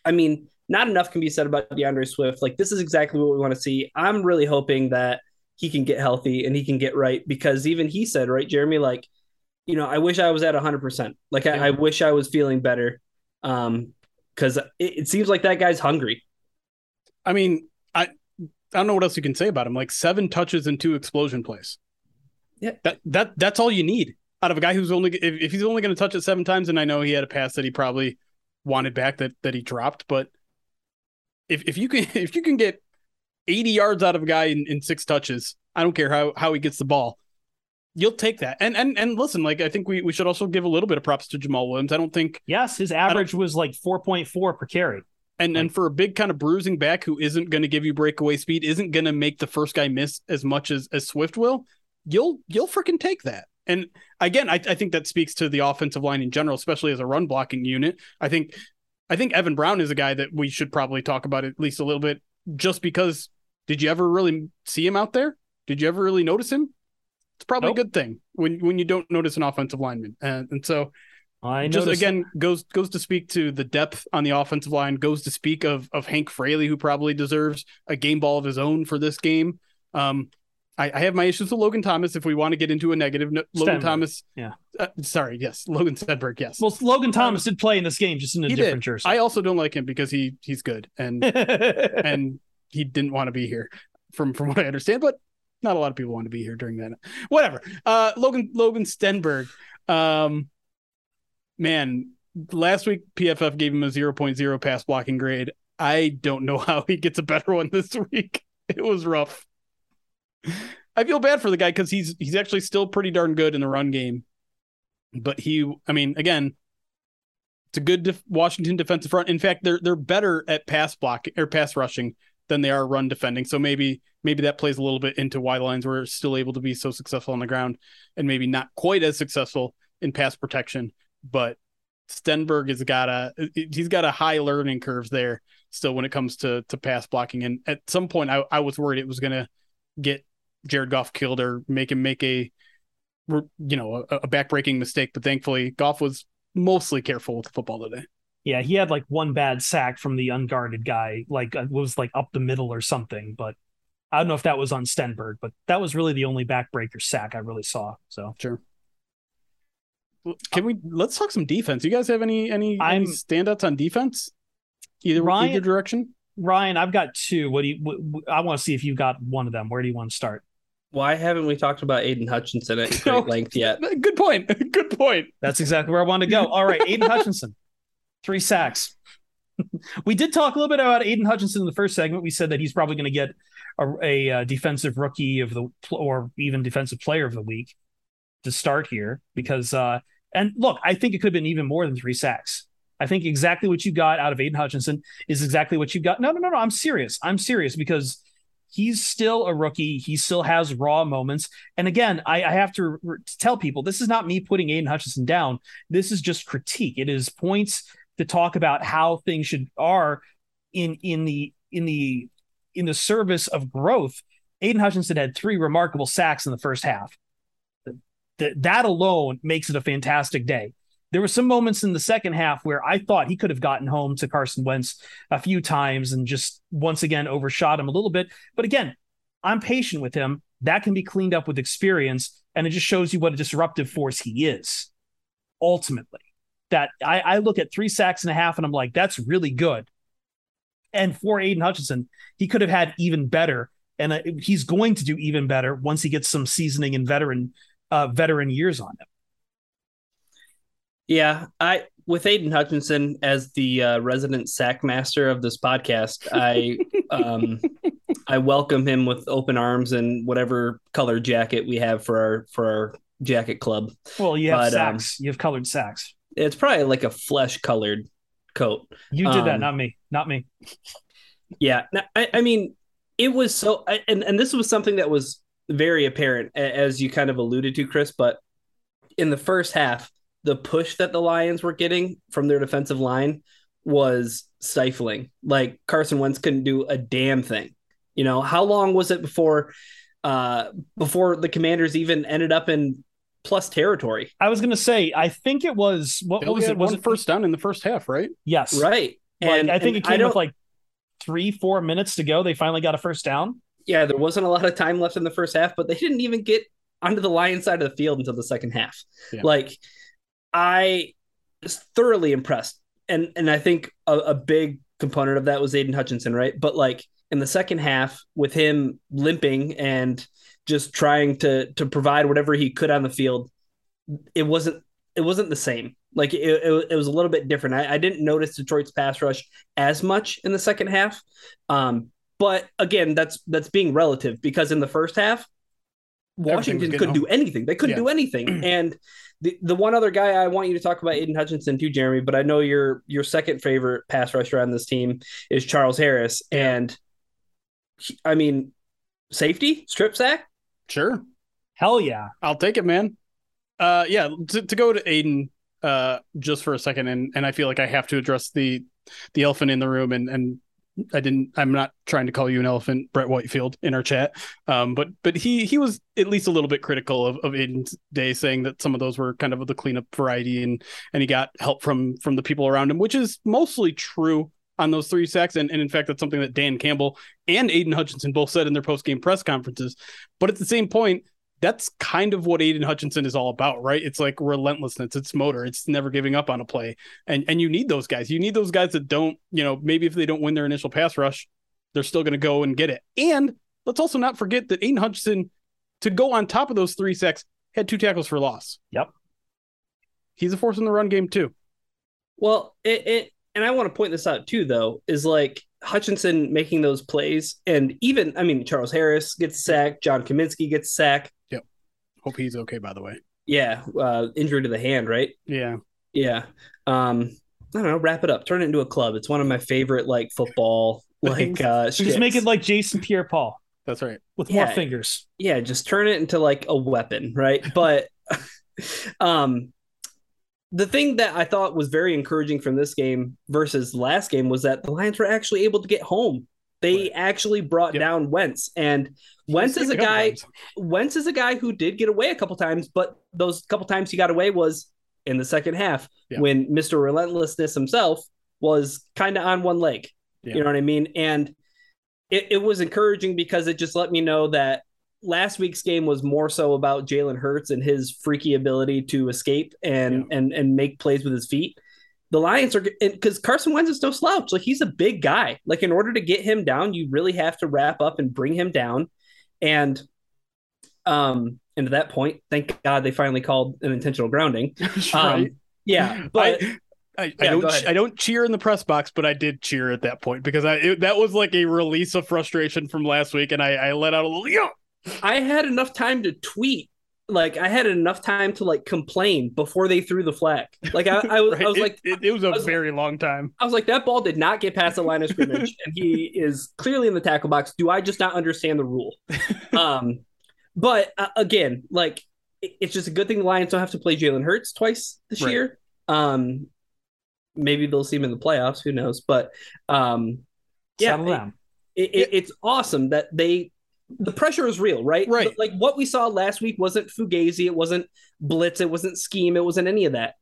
I mean, not enough can be said about D'Andre Swift. Like this is exactly what we want to see. I'm really hoping that he can get healthy and he can get right because even he said, right, Jeremy, like, you know, I wish I was at 100%. Like. I, I, wish I was feeling better. Um, because it, it seems like that guy's hungry. I mean, I I don't know what else you can say about him. Like seven touches and two explosion plays. Yeah, that that that's all you need out of a guy who's only if, if he's only going to touch it seven times, and I know he had a pass that he probably wanted back that that he dropped, but if if you can (laughs) if you can get 80 yards out of a guy in, in six touches, I don't care how how he gets the ball. you'll take that. And and and listen, like I think we, we should also give a little bit of props to Jamaal Williams. I don't think Yes, his average was like 4.4 per carry. and and for a big kind of bruising back who isn't going to give you breakaway speed, isn't going to make the first guy miss as much as as Swift will, you'll you'll freaking take that. And again, I, I think that speaks to the offensive line in general, especially as a run blocking unit. I think I think Evan Brown is a guy that we should probably talk about at least a little bit, just because did you ever really see him out there? Did you ever really notice him? It's probably Nope. a good thing when when you don't notice an offensive lineman. And, and so I just noticed- again goes goes to speak to the depth on the offensive line, goes to speak of of Hank Fraley, who probably deserves a game ball of his own for this game. Um, I, I have my issues with Logan Thomas. If we want to get into a negative, no, Logan Stenberg, Thomas, yeah. uh, sorry, yes, Logan Stenberg, yes, Well, Logan Thomas did play in this game, just in a he different did. jersey. I also don't like him because he he's good and (laughs) and he didn't want to be here from from what I understand, but not a lot of people want to be here during that. Whatever. Uh Logan Logan Stenberg. Um man, last week PFF gave him a 0.0 pass blocking grade. I don't know (laughs) how he gets a better one this week. It was rough. I feel bad for the guy cuz he's he's actually still pretty darn good in the run game. But he I mean, again, it's a good def- Washington defensive front. In fact, they're they're better at pass block or pass rushing than they are run defending. So maybe maybe that plays a little bit into why the Lions were still able to be so successful on the ground and maybe not quite as successful in pass protection. But Stenberg has got a he's got a high learning curve there still when it comes to to pass blocking. And at some point, I, I was worried it was going to get Jared Goff killed or make him make a you know a, a backbreaking mistake. But thankfully, Goff was mostly careful with the football today. yeah, he had like one bad sack from the unguarded guy, like uh, was like up the middle or something. But I don't know if that was on Stenberg, but that was really the only backbreaker sack I really saw. So Sure. Can we let's talk some defense? You guys have any any, any standouts on defense? Either Ryan- either direction. Ryan, I've got two. What do you? I want to see if you got one of them. Where do you want to start? Why haven't we talked about Aidan Hutchinson at No. great (laughs) length yet? Good point. (laughs) Good point. That's exactly where I want to go. All right, Aidan (laughs) Hutchinson, three sacks. we did talk a little bit about Aidan Hutchinson in the first segment. We said that he's probably going to get a, a, uh, defensive rookie of the or even defensive player of the week to start here because uh and look, I think it could have been even more than three sacks. I think exactly what you got out of Aidan Hutchinson is exactly what you got. No, no, no, no. I'm serious. I'm serious because he's still a rookie. He still has raw moments. And again, I, I have to, r- to tell people this is not me putting Aidan Hutchinson down. This is just critique. It is points to talk about how things should are in in the in the in the service of growth. Aidan Hutchinson had three remarkable sacks in the first half. Th- that alone makes it a fantastic day. There were some moments in the second half where I thought he could have gotten home to Carson Wentz a few times and just once again overshot him a little bit. But again, I'm patient with him. That can be cleaned up with experience, and it just shows you what a disruptive force he is. Ultimately, that I, I look at three sacks and a half, and I'm like, that's really good. And for Aidan Hutchinson, he could have had even better, and uh, he's going to do even better once he gets some seasoning and veteran uh, veteran years on him. Yeah, I with Aidan Hutchinson as the uh, resident sack master of this podcast, I (laughs) um, I welcome him with open arms and whatever color jacket we have for our for our jacket club. Well, you have But, um, sacks. you have colored sacks. It's probably like a flesh colored coat. You did that, um, not me. Not me. Yeah, I, I mean, it was so, and and this was something that was very apparent as you kind of alluded to, Chris. But in the first half, the push that the Lions were getting from their defensive line was stifling. Like Carson Wentz couldn't do a damn thing. You know, how long was it before uh before the Commanders even ended up in plus territory? I was going to say, I think it was what, what was it? Was it first down in the first half, right? Yes, Right. Like, I think and it came don't- with like three, four minutes to go. They finally got a first down. yeah, there wasn't a lot of time left in the first half, but they didn't even get onto the Lions side of the field until the second half. Yeah. Like, I was thoroughly impressed, and and I think a, a big component of that was Aidan Hutchinson, right? But like in the second half, with him limping and just trying to to provide whatever he could on the field, it wasn't it wasn't the same. Like it, it, it was a little bit different. I, I didn't notice Detroit's pass rush as much in the second half. Um, but again, that's that's being relative because in the first half, Washington couldn't home. do anything. They couldn't Yeah. do anything. (clears throat) And the the one other guy I want you to talk about Aidan Hutchinson too, Jeremy, but I know your your second favorite pass rusher on this team is Charles Harris. And he- I mean, safety, strip sack. Sure. Hell yeah. I'll take it, man. Uh, yeah, to, to go to Aidan uh, just for a second, and, and I feel like I have to address the the elephant in the room, and and I didn't. I'm not trying to call you an elephant, Brett Whitefield, in our chat. Um, but but he he was at least a little bit critical of, of Aidan's day, saying that some of those were kind of the cleanup variety, and and he got help from from the people around him, which is mostly true on those three sacks. And, and in fact, that's something that Dan Campbell and Aidan Hutchinson both said in their post game press conferences. But at the same point, that's kind of what Aidan Hutchinson is all about, right? It's like relentlessness. It's motor. It's never giving up on a play. And and you need those guys. You need those guys that don't, you know, maybe if they don't win their initial pass rush, they're still going to go and get it. And let's also not forget that Aidan Hutchinson, to go on top of those three sacks, had two tackles for loss. Yep. He's a force in the run game too. Well, it, it and I want to point this out too, though, is like Hutchinson making those plays, and even I mean Charles Harris gets sacked, John Cominsky gets sacked. Yep. Hope he's okay, by the way. Yeah, uh, injury to the hand, right? Yeah. Yeah. Um, I don't know. Wrap it up. Turn it into a club. It's one of my favorite like football (laughs) like uh. Just shits. make it like Jason Pierre Paul That's right. with more fingers. yeah, just turn it into like a weapon, right? (laughs) But (laughs) um the thing that I thought was very encouraging from this game versus last game was that the Lions were actually able to get home. They Right. actually brought Yep. down Wentz and Wentz is a guy. Wentz is a guy who did get away a couple times, but those couple times he got away was in the second half Yeah. when Mr. Relentlessness himself was kind of on one leg. Yeah. You know what I mean? And it, it was encouraging because it just let me know that last week's game was more so about Jalen Hurts and his freaky ability to escape and and and make plays with his feet. The Lions are because Carson Wentz is no slouch. Like he's a big guy. Like in order to get him down, you really have to wrap up and bring him down. And um, and to that point, thank God they finally called an intentional grounding. (laughs) Um, Right. yeah, but I, I, I don't. I don't cheer in the press box, but I did cheer at that point because I it, that was like a release of frustration from last week, and I, I let out a little. Yeah! I had enough time to tweet. Like I had enough time to like complain before they threw the flag. Like I, I was, (laughs) Right? I was It- like, it, it was a was- very long time. I was like, that ball did not get past the line of scrimmage, (laughs) and he is clearly in the tackle box. Do I just not understand the rule? um, but uh, again, like it- it's just a good thing the Lions don't have to play Jalen Hurts twice this Right. year. Um, maybe they'll see him in the playoffs. Who knows? But um, yeah, it- it, it, it's awesome that they the pressure is real, right? Right. Like what we saw last week wasn't fugazi, it wasn't blitz, it wasn't scheme, it wasn't any of that.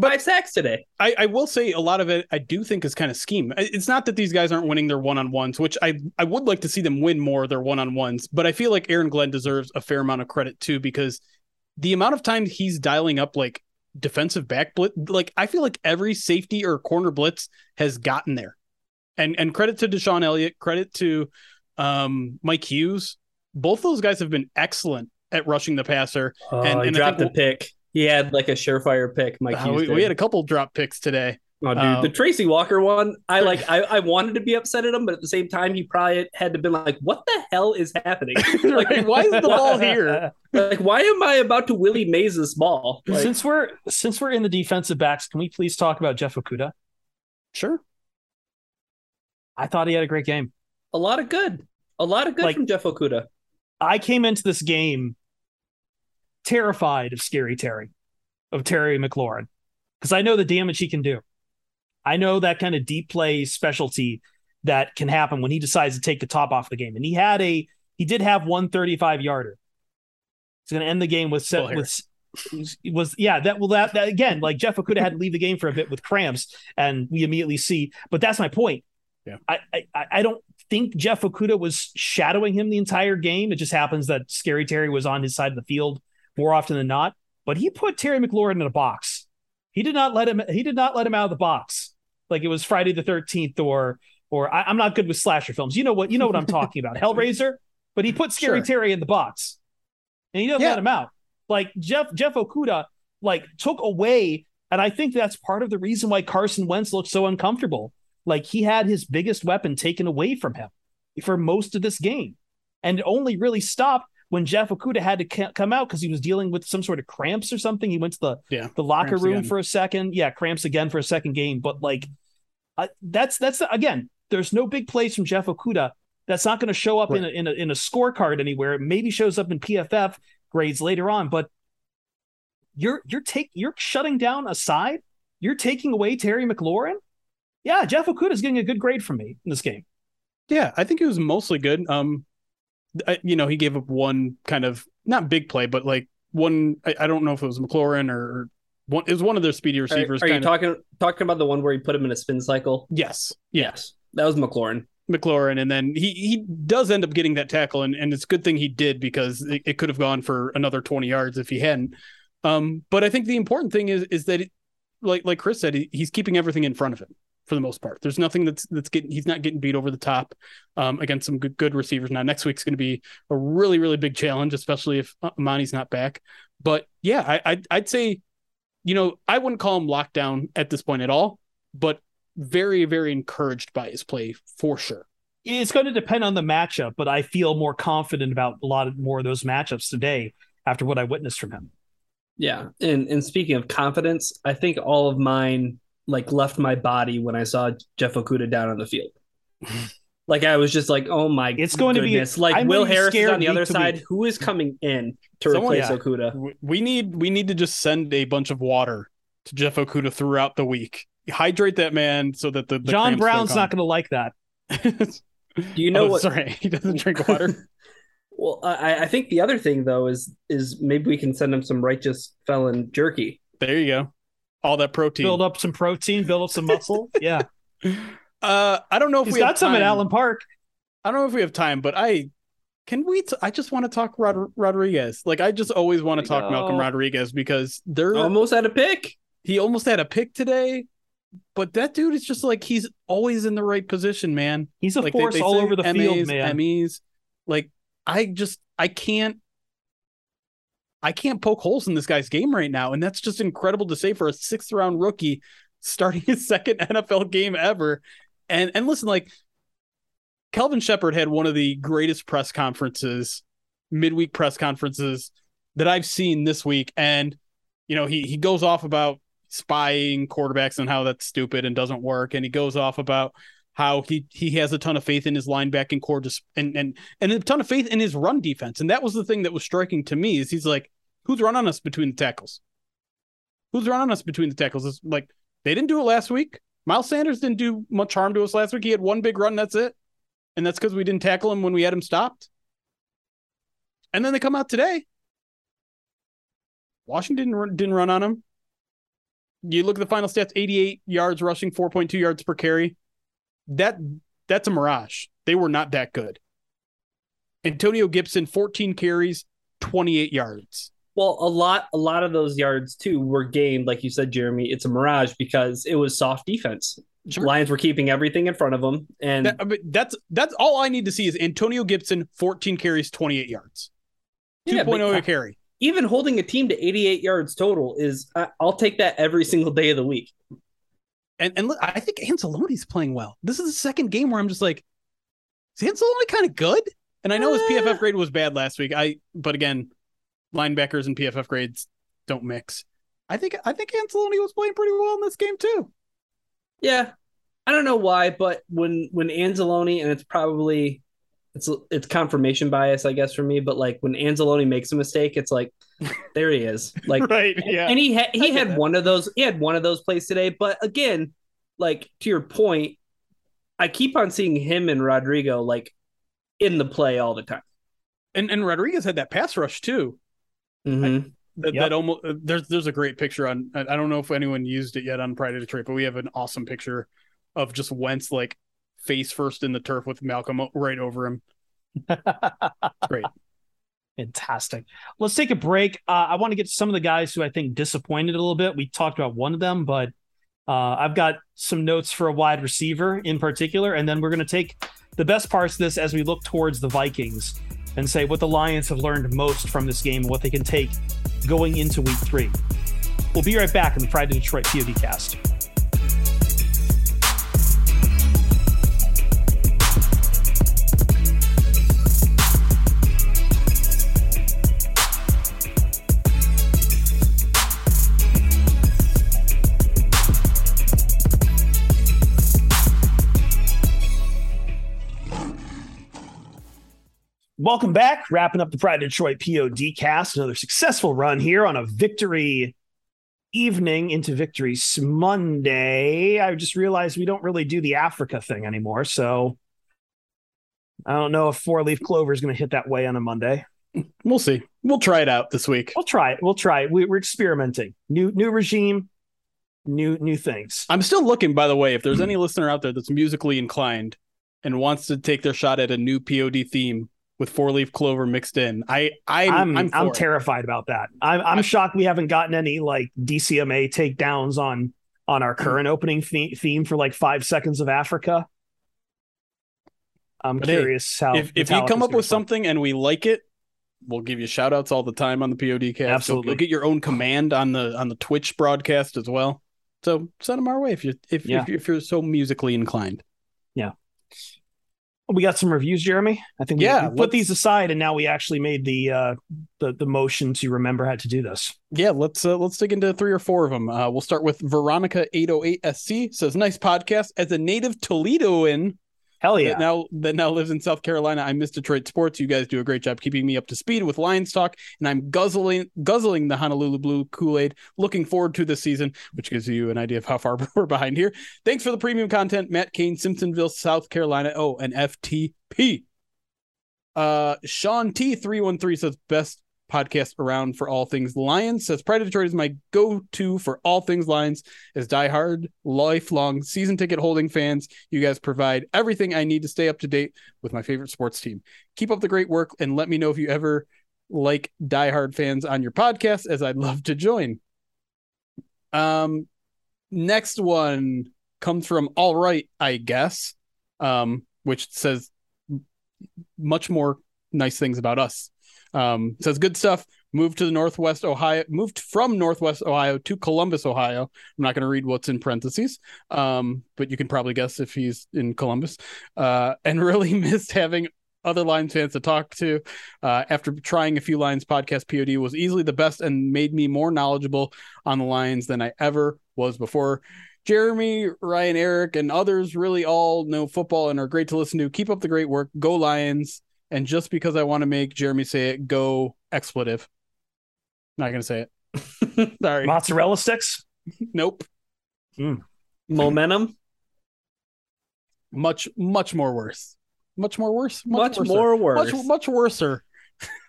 Five sacks today. I, I will say a lot of it I do think is kind of scheme. It's not that these guys aren't winning their one on ones, which I, I would like to see them win more of their one on ones, but I feel like Aaron Glenn deserves a fair amount of credit too because the amount of time he's dialing up like defensive back blitz, like I feel like every safety or corner blitz has gotten there. And and credit to DeShon Elliott, credit to um, Mike Hughes. Both those guys have been excellent at rushing the passer. Oh, And- he and I dropped think a pick. He had like a surefire pick. Mike Uh, Hughes we, we had a couple drop picks today. oh, dude, um, the Tracy Walker one. I (laughs) like. I, I wanted to be upset at him, but at the same time, he probably had to been like, "What the hell is happening? (laughs) Right? Why is the (laughs) ball here? like, why am I about to Willie Mays this ball?" Like, since we're since we're in the defensive backs, can we please talk about Jeff Okudah? Sure. I thought he had a great game. a lot of good, a lot of good Like- from Jeff Okudah. I came into this game terrified of Scary Terry, of Terry McLaurin, because I know the damage he can do. I know that kind of deep play specialty that can happen when he decides to take the top off the game. And he had a he did have one 35 yarder. He's going to end the game with Will set with was yeah that well that, that again like Jeff Okudah had to leave the game for a bit with cramps and we immediately see but that's my point. Yeah. I I, I don't think Jeff Okudah was shadowing him the entire game. It just happens that Scary Terry was on his side of the field more often than not. But he put Terry McLaurin in a box. He did not let him. He did not let him out of the box like it was Friday the Thirteenth or or I, I'm not good with slasher films. You know what? You know what I'm talking about. (laughs) Hellraiser. But he put Scary Sure. Terry in the box, and he didn't Yeah. let him out. Like Jeff Jeff Okudah like took away, and I think that's part of the reason why Carson Wentz looked so uncomfortable. Like he had his biggest weapon taken away from him for most of this game, and it only really stopped when Jeff Okudah had to come out because he was dealing with some sort of cramps or something. He went to the yeah, the locker room again. for a second. Yeah, cramps again for a second game. But like, that's that's again, there's no big plays from Jeff Okudah. That's not going to show up right. in, a, in a in a scorecard anywhere. It maybe shows up in PFF grades later on, but you're you're take you're shutting down a side. You're taking away Terry McLaurin. Yeah, Jeff Okudah is getting a good grade from me in this game. Yeah, I think it was mostly good. Um, I, you know, he gave up one kind of not big play, but like one. I, I don't know if it was McLaurin or one. It was one of their speedy receivers. Are, are you talking talking about the one where he put him in a spin cycle? Yes. Yes, that was McLaurin. McLaurin, and then he he does end up getting that tackle, and, and it's a good thing he did because it, it could have gone for another twenty yards if he hadn't. Um, but I think the important thing is is that, it, like like Chris said, he, he's keeping everything in front of him for the most part. There's nothing that's that's getting he's not getting beat over the top um, against some good good receivers. Now next week's going to be a really really big challenge, especially if Amani's not back. But yeah, I I'd, I'd say, you know, I wouldn't call him lockdown at this point at all, but very very encouraged by his play for sure. It's going to depend on the matchup, but I feel more confident about a lot of more of those matchups today after what I witnessed from him. Yeah, and and speaking of confidence, I think all of mine like left my body when I saw Jeff Okudah down on the field. (laughs) like I was just like, oh my, it's going goodness. to be like I'm Will Harris is on the other side. Who is coming in to Someone, replace yeah. Okudah? We need we need to just send a bunch of water to Jeff Okudah throughout the week. Hydrate that man so that the, the John Brown's not going to like that. (laughs) Do you oh, know oh, what? Sorry, (laughs) he doesn't drink water. well, I, I think the other thing though is is maybe we can send him some righteous felon jerky. There you go all that protein. Build up some protein, build up some muscle. (laughs) yeah. Uh, I don't know if He's we got some at Allen Park. I don't know if we have time, but I can we. T- I just want to talk Rod- Rodriguez. Like I just always want to talk go. Malcolm Rodriguez because they're almost had a pick. He almost had a pick today, but that dude is just like he's always in the right position, man. He's a like force they, they all over the MAs, field, man. MEs. Like I just I can't I can't poke holes in this guy's game right now. And that's just incredible to say for a sixth round rookie starting (laughs) his second NFL game ever. And and listen, like Kelvin Sheppard had one of the greatest press conferences, midweek press conferences that I've seen this week. And, you know, he he goes off about spying quarterbacks and how that's stupid and doesn't work. And he goes off about how he he has a ton of faith in his linebacking core just and and and a ton of faith in his run defense. And that was the thing that was striking to me is he's like, who's run on us between the tackles? Who's run on us between the tackles? It's like they didn't do it last week. Miles Sanders didn't do much harm to us last week. He had one big run, that's it. And that's because we didn't tackle him when we had him stopped. And then they come out today. Washington didn't didn't run on him. You look at the final stats 88 yards rushing, 4.2 yards per carry that that's a mirage. They were not that good. Antonio Gibson, 14 carries, 28 yards. Well, a lot, a lot of those yards too were gained, like you said, Jeremy. It's a mirage because it was soft defense. Sure. Lions were keeping everything in front of them, and that, I mean, that's that's all I need to see is Antonio Gibson, 14 carries, 28 yards, yeah, a carry. Even holding a team to 88 yards total is, uh, I'll take that every single day of the week and and look, I think Anzalone's playing well. This is the second game where I'm just like, is Anzalone kind of good? And I know his PFF uh. grade was bad last week. I but again, linebackers and PFF grades don't mix. I think I think Anzalone was playing pretty well in this game too. Yeah, I don't know why, but when when Anzalone and it's probably it's it's confirmation bias, I guess, for me. But like when Anzalone makes a mistake, it's like there he is. (laughs) Like right, yeah. And he had he had that. one of those. He had one of those plays today. But again, like to your point, I keep on seeing him and Rodrigo like in the play all the time. And and Rodriguez had that pass rush too. Mm-hmm. I, that, yep. that almost there's there's a great picture on. I don't know if anyone used it yet on Pride of Detroit, but we have an awesome picture of just Wentz like face first in the turf with Malcolm right over him. (laughs) Great. Fantastic. Let's take a break. Uh, I want to get to some of the guys who I think disappointed a little bit. We talked about one of them, but uh, I've got some notes for a wide receiver in particular. And then we're going to take the best parts of this as we look towards the Vikings and say what the Lions have learned most from this game and what they can take going into week three. We'll be right back in the Friday Detroit POD cast. Welcome back. Wrapping up the Pride Detroit POD cast. Another successful run here on a victory evening into Victory Monday. I just realized we don't really do the Africa thing anymore. So I don't know if four leaf clover is going to hit that way on a Monday. We'll see. We'll try it out this week. We'll try it. We'll try it. We, we're experimenting. New new regime, new new things. I'm still looking, by the way, if there's any listener out there that's musically inclined and wants to take their shot at a new POD theme with four leaf clover mixed in. I, I I'm I'm, I'm, terrified about that. I'm I'm shocked we haven't gotten any like DCMA takedowns on on our current opening theme for like five seconds of Africa. I'm But hey, curious how if if you come up with respond. something and we like it, we'll give you shout outs all the time on the POD cast. Absolutely. You'll get your own command on the on the Twitch broadcast as well. So send them our way if you if Yeah. if, if you're so musically inclined. We got some reviews, Jeremy. I think we, Yeah, we put these aside, and now we actually made the uh, the the motion to remember how to do this. Yeah, let's uh, let's dig into three or four of them. Uh, we'll start with Veronica eight oh eight SC says nice podcast as a native Toledoan Hell yeah! that now that now lives in South Carolina. I miss Detroit sports. You guys do a great job keeping me up to speed with Lions talk, and I'm guzzling guzzling the Honolulu Blue Kool Aid. Looking forward to this season, which gives you an idea of how far (laughs) we're behind here. Thanks for the premium content, Matt Kane, Simpsonville, South Carolina. Oh, and FTP. Uh, Sean T three one three says best podcast around for all things Lions. Says Pride of Detroit is my go to for all things Lions. As diehard, lifelong season ticket holding fans, you guys provide everything I need to stay up to date with my favorite sports team. Keep up the great work and let me know if you ever like diehard fans on your podcast, as I'd love to join. Um, next one comes from All Right, I guess, um, which says much more nice things about us. Um, says good stuff. Moved to the Northwest Ohio, moved from Northwest Ohio to Columbus, Ohio. I'm not going to read what's in parentheses, um, but you can probably guess if he's in Columbus. Uh, and (laughs) really missed having other Lions fans to talk to. Uh, after trying a few Lions podcast, POD was easily the best and made me more knowledgeable on the Lions than I ever was before. Jeremy, Ryan, Eric, and others really all know football and are great to listen to. Keep up the great work. Go Lions. And just because I want to make Jeremy say it, go expletive. Not going to say it. (laughs) Sorry. Mozzarella sticks. Nope. Momentum, Much, much more worse. Much more worse. much worser. more worse. Much, much worser.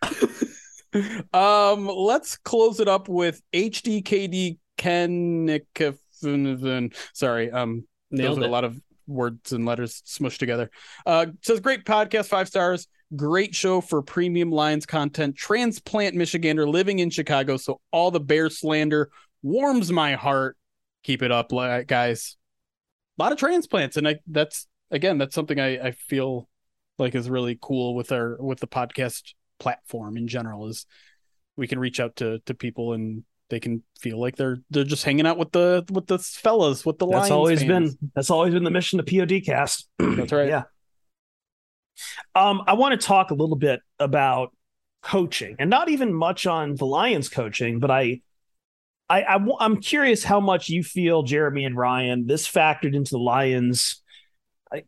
(laughs) um, let's close it up with HDKD Kenikafun. Sorry, um, Nailed those are it. a lot of words and letters smushed together. Uh, says great podcast, five stars. Great show for premium Lions content. Transplant Michigander living in Chicago, so all the bear slander warms my heart. Keep it up, guys. A lot of transplants, and I that's again that's something I, I feel like is really cool with our with the podcast platform in general is we can reach out to to people and they can feel like they're they're just hanging out with the with the fellas with the Lions. That's Lions always fans. been that's always been the mission of PODcast. (clears throat) That's right. Yeah. Um, I want to talk a little bit about coaching, and not even much on the Lions coaching, but I, I, I'm curious how much you feel, Jeremy and Ryan, this factored into the Lions I,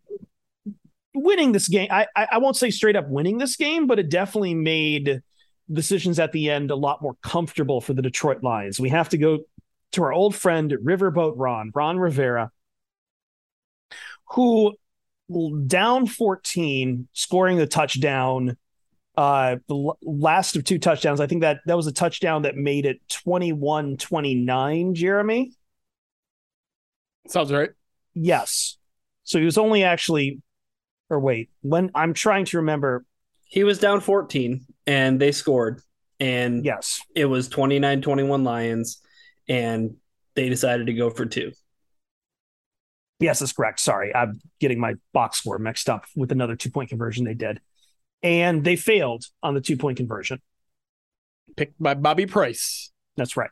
winning this game. I, I, I won't say straight up winning this game, but it definitely made decisions at the end a lot more comfortable for the Detroit Lions. We have to go to our old friend Riverboat Ron, Ron Rivera, who down 14, scoring the touchdown, uh, the last of two touchdowns. I think that that was a touchdown that made it 21 29, Jeremy. Sounds right. Yes. So he was only actually, or wait, when I'm trying to remember. He was down 14 and they scored. And Yes. it was 29 21 Lions. And they decided to go for two. Yes, that's correct. Sorry, I'm getting my box score mixed up with another two point conversion they did. And they failed on the two point conversion. Picked by Bobby Price. That's right.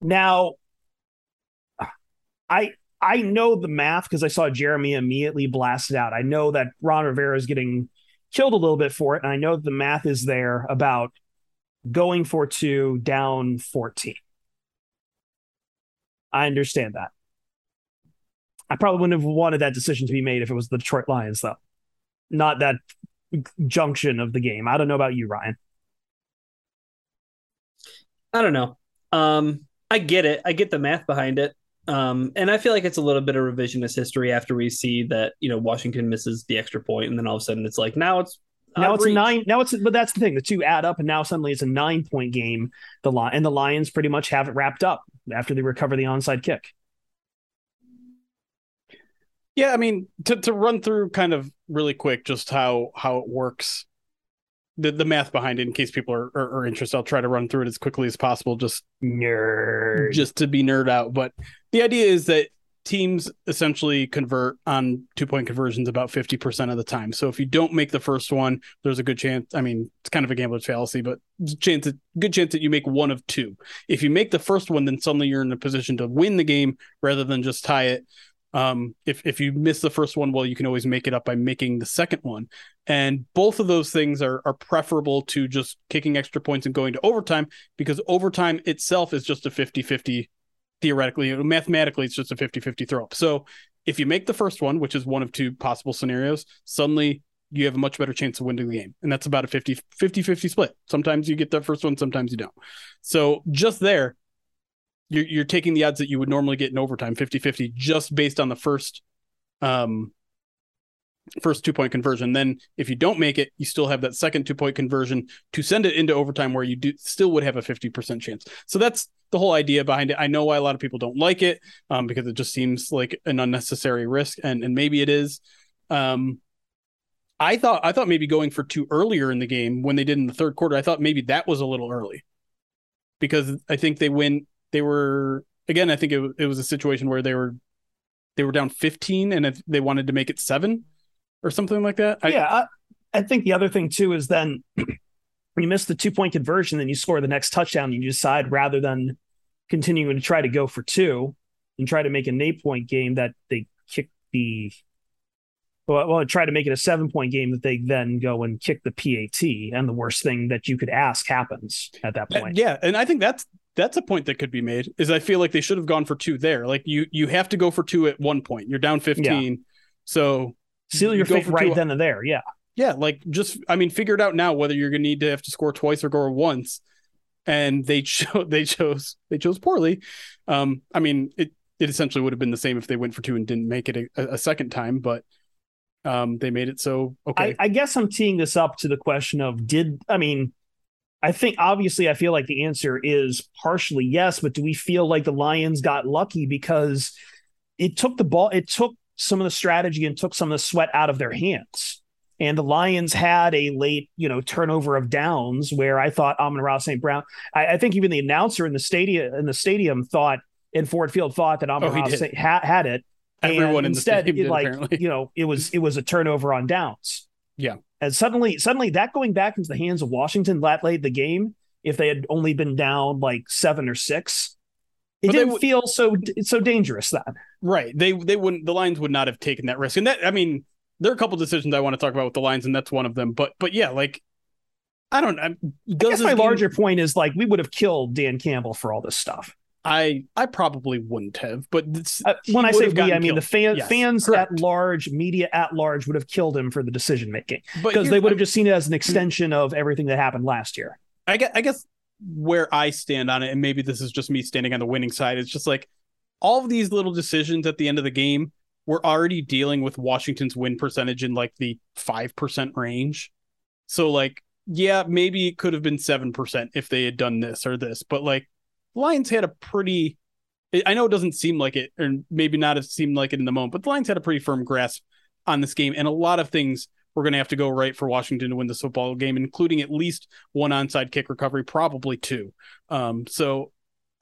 Now, I I know the math because I saw Jeremy immediately blasted out. I know that Ron Rivera is getting killed a little bit for it, and I know the math is there about going for two down 14. I understand that. I probably wouldn't have wanted that decision to be made if it was the Detroit Lions, though. Not that junction of the game. I don't know about you, Ryan. I don't know. Um, I get it. I get the math behind it. Um, and I feel like it's a little bit of revisionist history after we see that you know Washington misses the extra point, and then all of a sudden it's like now it's now it's a nine. Now it's but that's the thing. The two add up, and now suddenly it's a nine point game. The line and the Lions pretty much have it wrapped up after they recover the onside kick. Yeah, I mean to to run through kind of really quick just how how it works the, the math behind it in case people are, are, are, interested i'll try to run through it as quickly as possible just nerd just to be nerd out but the idea is that teams essentially convert on two point conversions about 50% of the time. So if you don't make the first one there's a good chance i mean it's kind of a gambler's fallacy but chance good chance that you make one of two. If you make the first one then suddenly you're in a position to win the game rather than just tie it. Um, if if you miss the first one, well, you can always make it up by making the second one. And both of those things are are preferable to just kicking extra points and going to overtime because overtime itself is just a 50-50 theoretically, mathematically it's just a 50-50 throw up. So if you make the first one, which is one of two possible scenarios, suddenly you have a much better chance of winning the game. And that's about a 50 50 50 split. Sometimes you get the first one, sometimes you don't. So just there, you're, you're taking the odds that you would normally get in overtime 50-50 just based on the first um first two point conversion. Then if you don't make it you still have that second two point conversion to send it into overtime where you do still would have a 50% chance. So that's the whole idea behind it. I know why a lot of people don't like it um, because it just seems like an unnecessary risk and and maybe it is. Um i thought i thought maybe going for two earlier in the game when they did in the third quarter i thought maybe that was a little early. Because i think they win they were again. I think it, it was a situation where they were they were down 15 and if they wanted to make it seven or something like that. I, yeah, I, I think the other thing too is then (clears throat) when you miss the two point conversion, then you score the next touchdown. And you decide rather than continuing to try to go for two and try to make a eight point game that they kick the well, well, try to make it a seven point game that they then go and kick the PAT, and the worst thing that you could ask happens at that point. Yeah, and I think that's that's a point that could be made. Is I feel like they should have gone for two there. Like you you have to go for two at one point. You're down 15. Yeah. So seal your fate right two. then and there. Yeah. Yeah, like just I mean, figure it out now whether you're gonna need to have to score twice or go once. And they (laughs) chose they chose they chose poorly. Um, I mean, it it essentially would have been the same if they went for two and didn't make it a, a second time, but um, they made it so okay. I, I guess I'm teeing this up to the question of did I mean I think obviously I feel like the answer is partially yes, but do we feel like the Lions got lucky because it took the ball, it took some of the strategy and took some of the sweat out of their hands. And the Lions had a late, you know, turnover of downs where I thought Amon-Ra St. Brown. I, I, think even the announcer in the stadium in the stadium thought in Ford Field thought that Amon-Ra oh, St. Ha- had it. Everyone and instead, it, did, like apparently. you know, it was it was a turnover on downs. Yeah. And suddenly, suddenly that going back into the hands of Washington that late the game, if they had only been down like seven or six, it but didn't w- feel so so dangerous then. Right. They they wouldn't the Lions would not have taken that risk. And that I mean, there are a couple decisions I want to talk about with the Lions, and that's one of them. But but yeah, like I don't know. I guess my game... larger point is like we would have killed Dan Campbell for all this stuff. I I probably wouldn't have, but uh, when I say we, I mean killed. the fan, yes, fans correct. at large, media at large would have killed him for the decision making because they would have just seen it as an extension of everything that happened last year. I guess, I guess where I stand on it, and maybe this is just me standing on the winning side, it's just like all of these little decisions at the end of the game. We're already dealing with Washington's win percentage in like the five percent range, so like yeah, maybe it could have been seven percent if they had done this or this, but like Lions had a pretty I know it doesn't seem like it, or maybe not have seemed like it in the moment, but the Lions had a pretty firm grasp on this game, and a lot of things were going to have to go right for Washington to win the football game, including at least one onside kick recovery, probably two. Um, so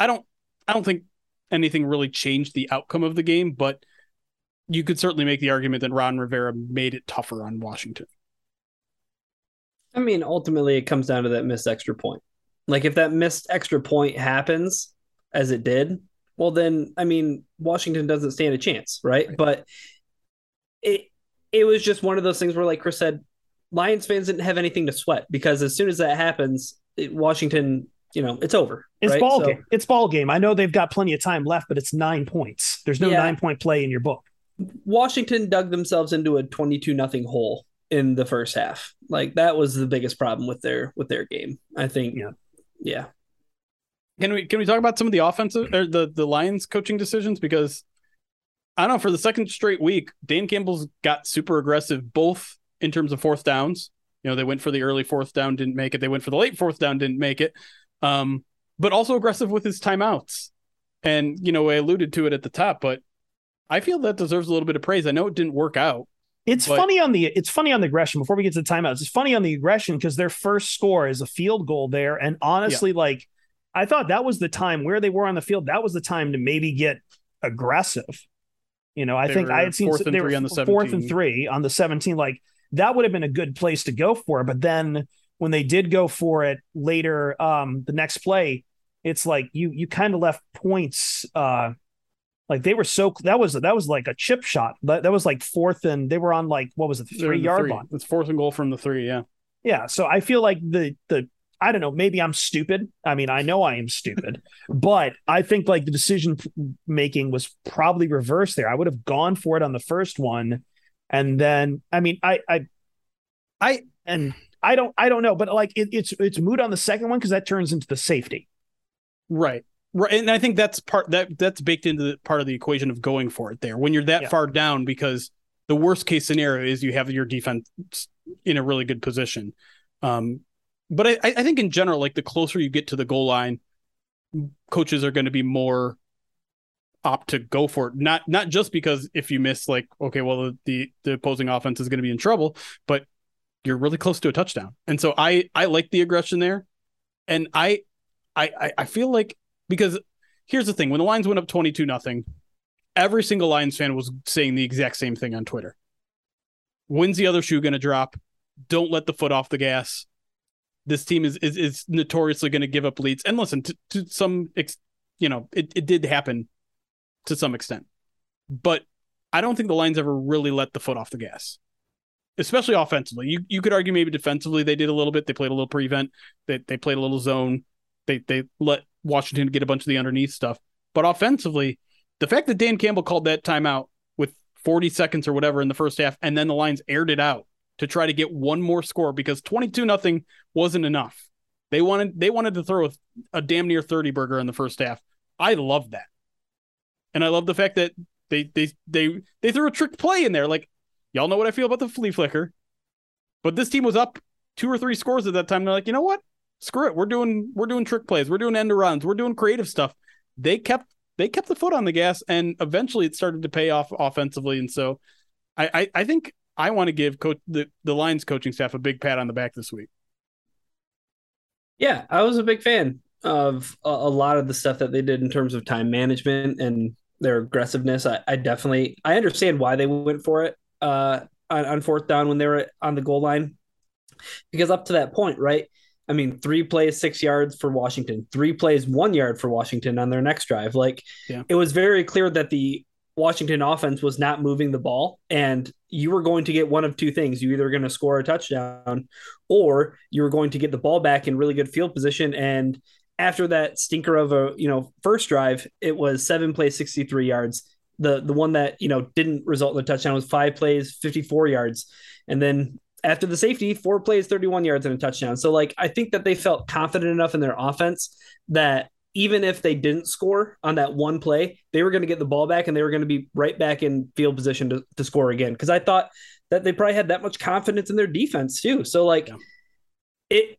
I don't, I don't think anything really changed the outcome of the game, but you could certainly make the argument that Ron Rivera made it tougher on Washington. I mean, ultimately, it comes down to that missed extra point. Like if that missed extra point happens as it did, well then I mean Washington doesn't stand a chance, right? right? But it it was just one of those things where like Chris said, Lions fans didn't have anything to sweat because as soon as that happens, it, Washington, you know, it's over. It's right? ball so, game. It's ball game. I know they've got plenty of time left, but it's nine points. There's no yeah. nine point play in your book. Washington dug themselves into a 22 nothing hole in the first half. Like that was the biggest problem with their with their game. I think. Yeah. Yeah. Can we can we talk about some of the offensive or the the Lions coaching decisions because I don't know for the second straight week Dan Campbell's got super aggressive both in terms of fourth downs. You know they went for the early fourth down didn't make it. They went for the late fourth down didn't make it. Um, but also aggressive with his timeouts. And you know I alluded to it at the top, but I feel that deserves a little bit of praise. I know it didn't work out. It's But- funny on the it's funny on the aggression before we get to the timeouts. It's funny on the aggression because their first score is a field goal there. And honestly, like I thought that was the time where they were on the field. That was the time to maybe get aggressive. You know, I They think I had seen fourth and they three were on the fourth and 17. three on the 17. Like that would have been a good place to go for. But then when they did go for it later, um, the next play, it's like you you kind of left points uh like they were so that was that was like a chip shot. That, that was like fourth and they were on like what was it, three yard three. line. It's fourth and goal from the three. Yeah. Yeah. So I feel like the the I don't know, maybe I'm stupid. I mean, I know I am stupid, (laughs) but I think like the decision making was probably reversed there. I would have gone for it on the first one. And then I mean, I I I and I don't I don't know, but like it, it's it's moot on the second one because that turns into the safety. Right. Right. And I think that's part that that's baked into the part of the equation of going for it there when you're that Yeah. far down because the worst case scenario is you have your defense in a really good position. Um, but I, I think in general, like the closer you get to the goal line, coaches are going to be more opt to go for it. Not not just because if you miss, like okay, well the the opposing offense is going to be in trouble, but you're really close to a touchdown. And so I I like the aggression there, and I I I, feel like because here's the thing: when the Lions went up twenty two nothing, every single Lions fan was saying the exact same thing on Twitter. When's the other shoe going to drop? Don't let the foot off the gas. This team is is, is notoriously going to give up leads. And listen, to, to some, ex, you know, it, it did happen to some extent, but I don't think the Lions ever really let the foot off the gas, especially offensively. You you could argue maybe defensively they did a little bit. They played a little prevent. They they played a little zone. They they let Washington get a bunch of the underneath stuff. But offensively, the fact that Dan Campbell called that timeout with 40 seconds or whatever in the first half, and then the Lions aired it out to try to get one more score because 22 nothing wasn't enough. They wanted they wanted to throw a, a damn near 30 burger in the first half. I love that. And I love the fact that they they they they threw a trick play in there. Like, y'all know what I feel about the flea flicker. But this team was up two or three scores at that time. They're like, you know what? Screw it. We're doing we're doing trick plays. We're doing end runs. We're doing creative stuff. They kept they kept the foot on the gas, and eventually it started to pay off offensively. And so, I, I think I want to give coach the the Lions coaching staff a big pat on the back this week. Yeah, I was a big fan of a, a lot of the stuff that they did in terms of time management and their aggressiveness. I, I definitely I understand why they went for it uh, on, on fourth down when they were on the goal line, because up to that point, right? I mean, three plays, six yards for Washington, three plays, one yard for Washington on their next drive. Like, Yeah. it was very clear that the Washington offense was not moving the ball, and you were going to get one of two things. You either going to score a touchdown, or you were going to get the ball back in really good field position. And after that stinker of a you know first drive, it was seven plays, sixty three yards. The the one that you know didn't result in a touchdown was five plays, fifty four yards, and then after the safety, four plays, 31 yards and a touchdown. So like I think that they felt confident enough in their offense that even if they didn't score on that one play, they were going to get the ball back and they were going to be right back in field position to, to score again. Because I thought that they probably had that much confidence in their defense too. So like Yeah. it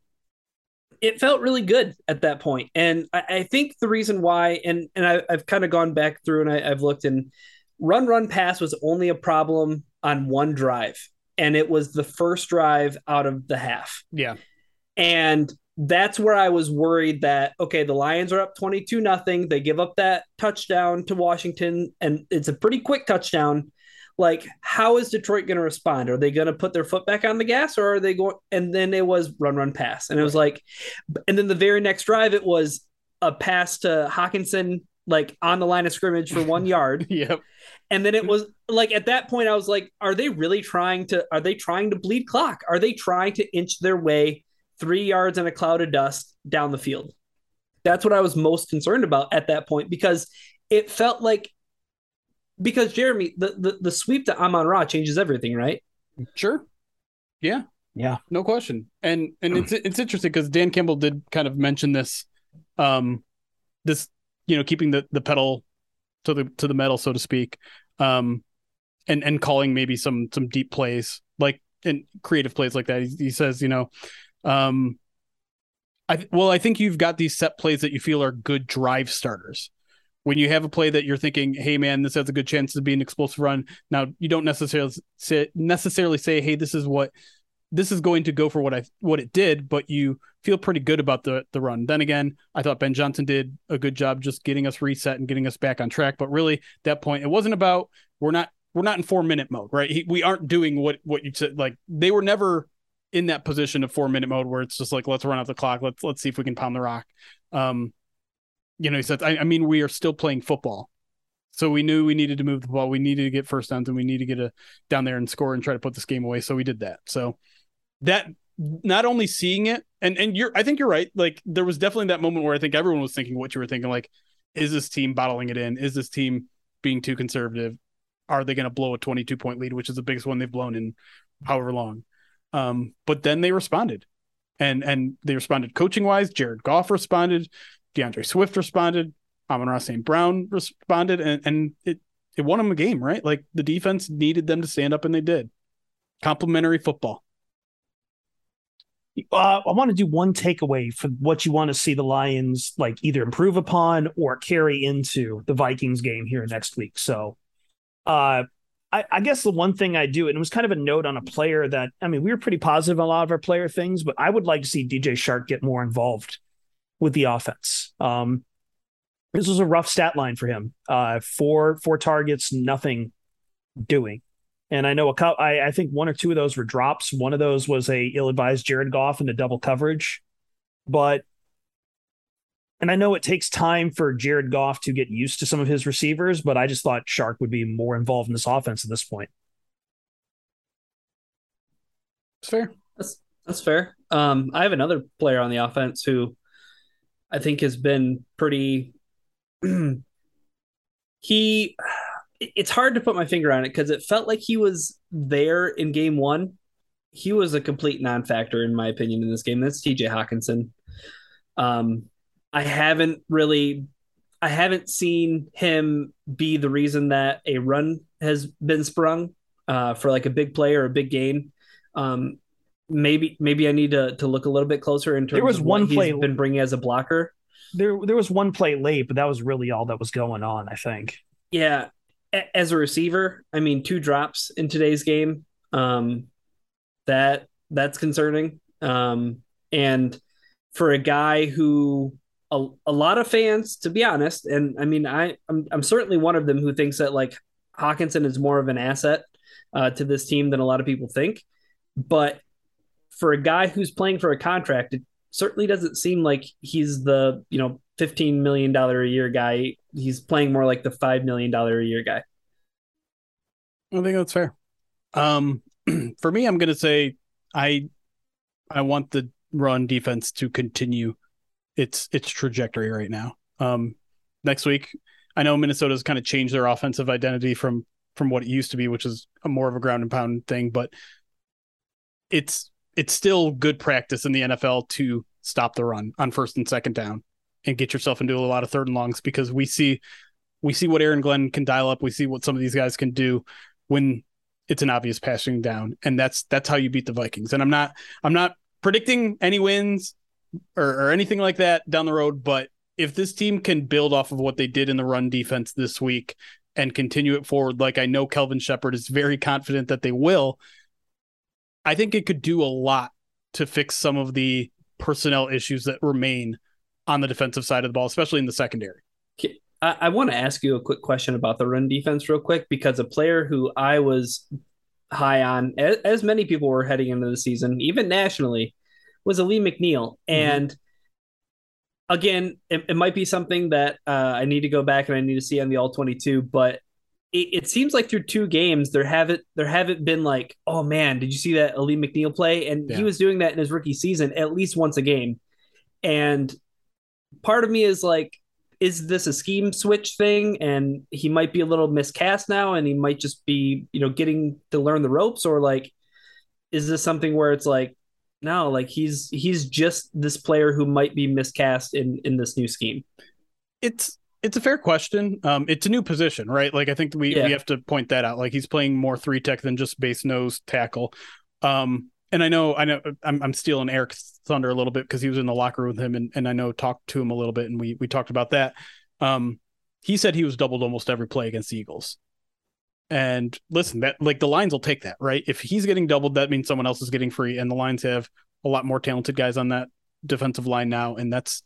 it felt really good at that point. And I, I think the reason why, and and I, I've kind of gone back through and I, I've looked and run run pass was only a problem on one drive, and it was the first drive out of the half. Yeah. And that's where I was worried that okay, the Lions are up 22 nothing. They give up that touchdown to Washington and it's a pretty quick touchdown. Like how is Detroit going to respond? Are they going to put their foot back on the gas or are they going and then it was run run pass. And it was like and then the very next drive it was a pass to Hockenson like on the line of scrimmage for 1 yard. (laughs) Yep. And then it was like at that point, I was like, are they really trying to are they trying to bleed clock? Are they trying to inch their way three yards in a cloud of dust down the field? That's what I was most concerned about at that point because it felt like because Jeremy, the the, the sweep to Amon Ra changes everything, right? Sure. Yeah. Yeah. No question. And and it's it's interesting because Dan Campbell did kind of mention this um this you know keeping the the pedal to the to the metal so to speak um and and calling maybe some some deep plays like and creative plays like that he, he says you know um I well I think you've got these set plays that you feel are good drive starters when you have a play that you're thinking, hey man, this has a good chance to be an explosive run. Now you don't necessarily say necessarily say, hey, this is what this is going to go for what I what it did, but you feel pretty good about the the run. Then again, I thought Ben Johnson did a good job just getting us reset and getting us back on track. But really, that point, it wasn't about we're not we're not in four minute mode, right? He, we aren't doing what what you said. Like they were never in that position of four minute mode where it's just like let's run out the clock, let's let's see if we can pound the rock. Um, you know, he said, I, I mean, we are still playing football. So we knew we needed to move the ball. We needed to get first downs and we need to get a down there and score and try to put this game away. So we did that. So that not only seeing it and and you're I think you're right. Like there was definitely that moment where I think everyone was thinking what you were thinking. Like, is this team bottling it in? Is this team being too conservative? Are they going to blow a 22 point lead, which is the biggest one they've blown in however long? Um, but then they responded, and and they responded coaching wise. Jared Goff responded. D'Andre Swift responded. Amon Ra St. Brown responded, and, and it it won them a game, right? Like the defense needed them to stand up, and they did. Complementary football. Uh, I want to do one takeaway for what you want to see the Lions like either improve upon or carry into the Vikings game here next week. So, uh, I, I, guess the one thing I do, and it was kind of a note on a player that I mean, we were pretty positive on a lot of our player things, but I would like to see DJ Chark get more involved with the offense. Um, this was a rough stat line for him. Uh, four four targets, nothing doing. And I know a couple. I, I think one or two of those were drops. One of those was a ill-advised Jared Goff into double coverage, but and I know it takes time for Jared Goff to get used to some of his receivers, but I just thought Chark would be more involved in this offense at this point. It's fair. That's that's fair. Um, I have another player on the offense who I think has been pretty. (clears throat) he, it's hard to put my finger on it because it felt like he was there in game one. He was a complete non-factor in my opinion in this game. That's T.J. Hockenson. Um, I haven't really, I haven't seen him be the reason that a run has been sprung uh, for like a big play or a big gain. Um, maybe maybe I need to to look a little bit closer in terms there was of one play been bringing as a blocker. There there was one play late, but that was really all that was going on. I think. Yeah, as a receiver, I mean, two drops in today's game. Um, that that's concerning. Um, and for a guy who a, a lot of fans, to be honest, and I mean, I I'm, I'm certainly one of them who thinks that like Hockenson is more of an asset uh, to this team than a lot of people think. But for a guy who's playing for a contract, it certainly doesn't seem like he's the you know fifteen million dollar a year guy. He's playing more like the five million dollar a year guy. I think that's fair. Um, (clears throat) for me, I'm going to say I I want the run defense to continue its its trajectory right now. Um, next week, I know Minnesota's kind of changed their offensive identity from from what it used to be, which is more of a ground and pound thing, but it's it's still good practice in the NFL to stop the run on first and second down and get yourself into a lot of third and longs because we see we see what Aaron Glenn can dial up. We see what some of these guys can do when it's an obvious passing down, and that's that's how you beat the Vikings. And I'm not I'm not predicting any wins or, or anything like that down the road, but if this team can build off of what they did in the run defense this week and continue it forward, like I know Kelvin Sheppard is very confident that they will, I think it could do a lot to fix some of the personnel issues that remain on the defensive side of the ball, especially in the secondary. I, I want to ask you a quick question about the run defense, real quick, because a player who I was high on, as, as many people were heading into the season, even nationally, was Alim McNeill, Mm-hmm. And again, it, it, might be something that uh, I need to go back and I need to see on the all 22, but it, it, seems like through two games there haven't there haven't been like, oh man, did you see that Alim McNeill play? And yeah. he was doing that in his rookie season at least once a game. And part of me is like, is this a scheme switch thing? And he might be a little miscast now, and he might just be, you know, getting to learn the ropes, or like, is this something where it's like, no, like he's he's just this player who might be miscast in in this new scheme? It's it's a fair question. Um, it's a new position, right? Like I think we Yeah. we have to point that out. Like he's playing more three tech than just base nose tackle. Um, and I know I know I'm I'm stealing Eric's thunder a little bit because he was in the locker room with him, and and I know talked to him a little bit, and we we talked about that. Um, he said he was doubled almost every play against the Eagles. And listen, that like the Lions will take that, right? If he's getting doubled, that means someone else is getting free, and the Lions have a lot more talented guys on that defensive line now, and that's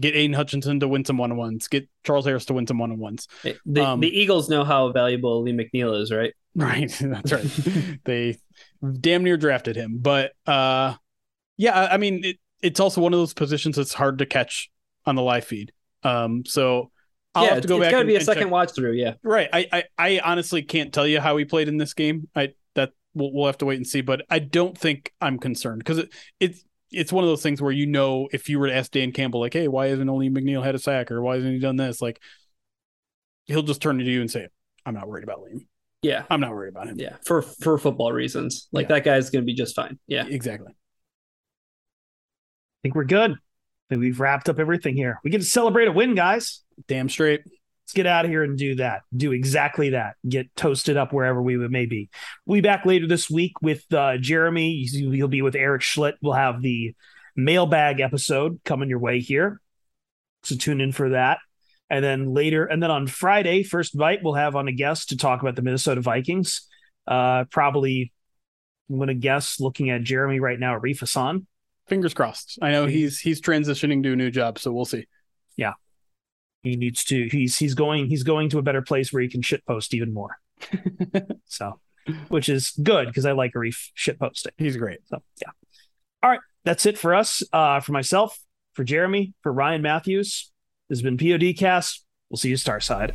get Aidan Hutchinson to win some one on ones, get Charles Harris to win some one on ones. The, Um, the Eagles know how valuable Lee McNeil is, right? (laughs) Right, that's right. (laughs) they damn near drafted him, but uh, yeah, I, I mean, it, it's also one of those positions that's hard to catch on the live feed. Um, so I'll yeah, have to go it's back. got to be a second check. watch through. Yeah, Right. I, I I honestly can't tell you how he played in this game. I that we'll, we'll have to wait and see. But I don't think I'm concerned because it, it's it's one of those things where you know if you were to ask Dan Campbell like, hey, why hasn't Alim McNeill had a sack or why hasn't he done this? Like he'll just turn to you and say, I'm not worried about Liam. yeah, I'm not worried about him. yeah. For for football reasons, like Yeah. that guy's going to be just fine. Yeah, Exactly. I think we're good. I think we've wrapped up everything here. We get to celebrate a win, guys. Damn straight. Let's get out of here and do that. Do exactly that. Get toasted up wherever we may be. We'll be back later this week with uh, Jeremy. He'll be with Eric Schlitt. We'll have the mailbag episode coming your way here. So tune in for that. And then later, and then on Friday, first bite, we'll have on a guest to talk about the Minnesota Vikings. Uh, probably, I'm going to guess, looking at Jeremy right now, Arif Hassan. Fingers crossed. I know he's he's transitioning to a new job, so we'll see. He needs to he's he's going he's going to a better place where he can shit post even more. (laughs) So which is good because i like arif shit posting He's great. so yeah. All right that's it for us uh for myself for jeremy for ryan matthews. This has been podcast we'll see you starside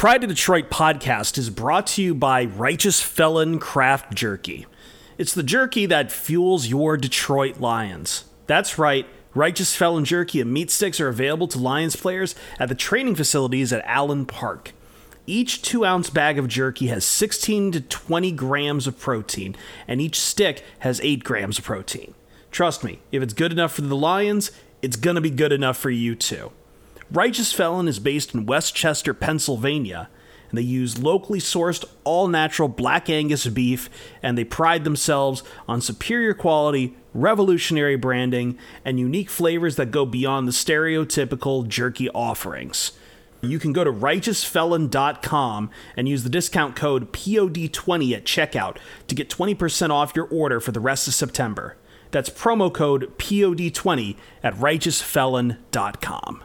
Pride of Detroit podcast is brought to you by Righteous Felon Craft Jerky. It's the jerky that fuels your Detroit Lions. That's right, Righteous Felon Jerky and meat sticks are available to Lions players at the training facilities at Allen Park. Each two ounce bag of jerky has 16 to 20 grams of protein, and each stick has 8 grams of protein. Trust me, if it's good enough for the Lions, it's gonna be good enough for you too. Righteous Felon is based in West Chester, Pennsylvania, and they use locally sourced, all natural black Angus beef, and they pride themselves on superior quality, revolutionary branding, and unique flavors that go beyond the stereotypical jerky offerings. You can go to righteousfelon.com and use the discount code POD20 at checkout to get 20% off your order for the rest of September. That's promo code POD20 at righteousfelon.com.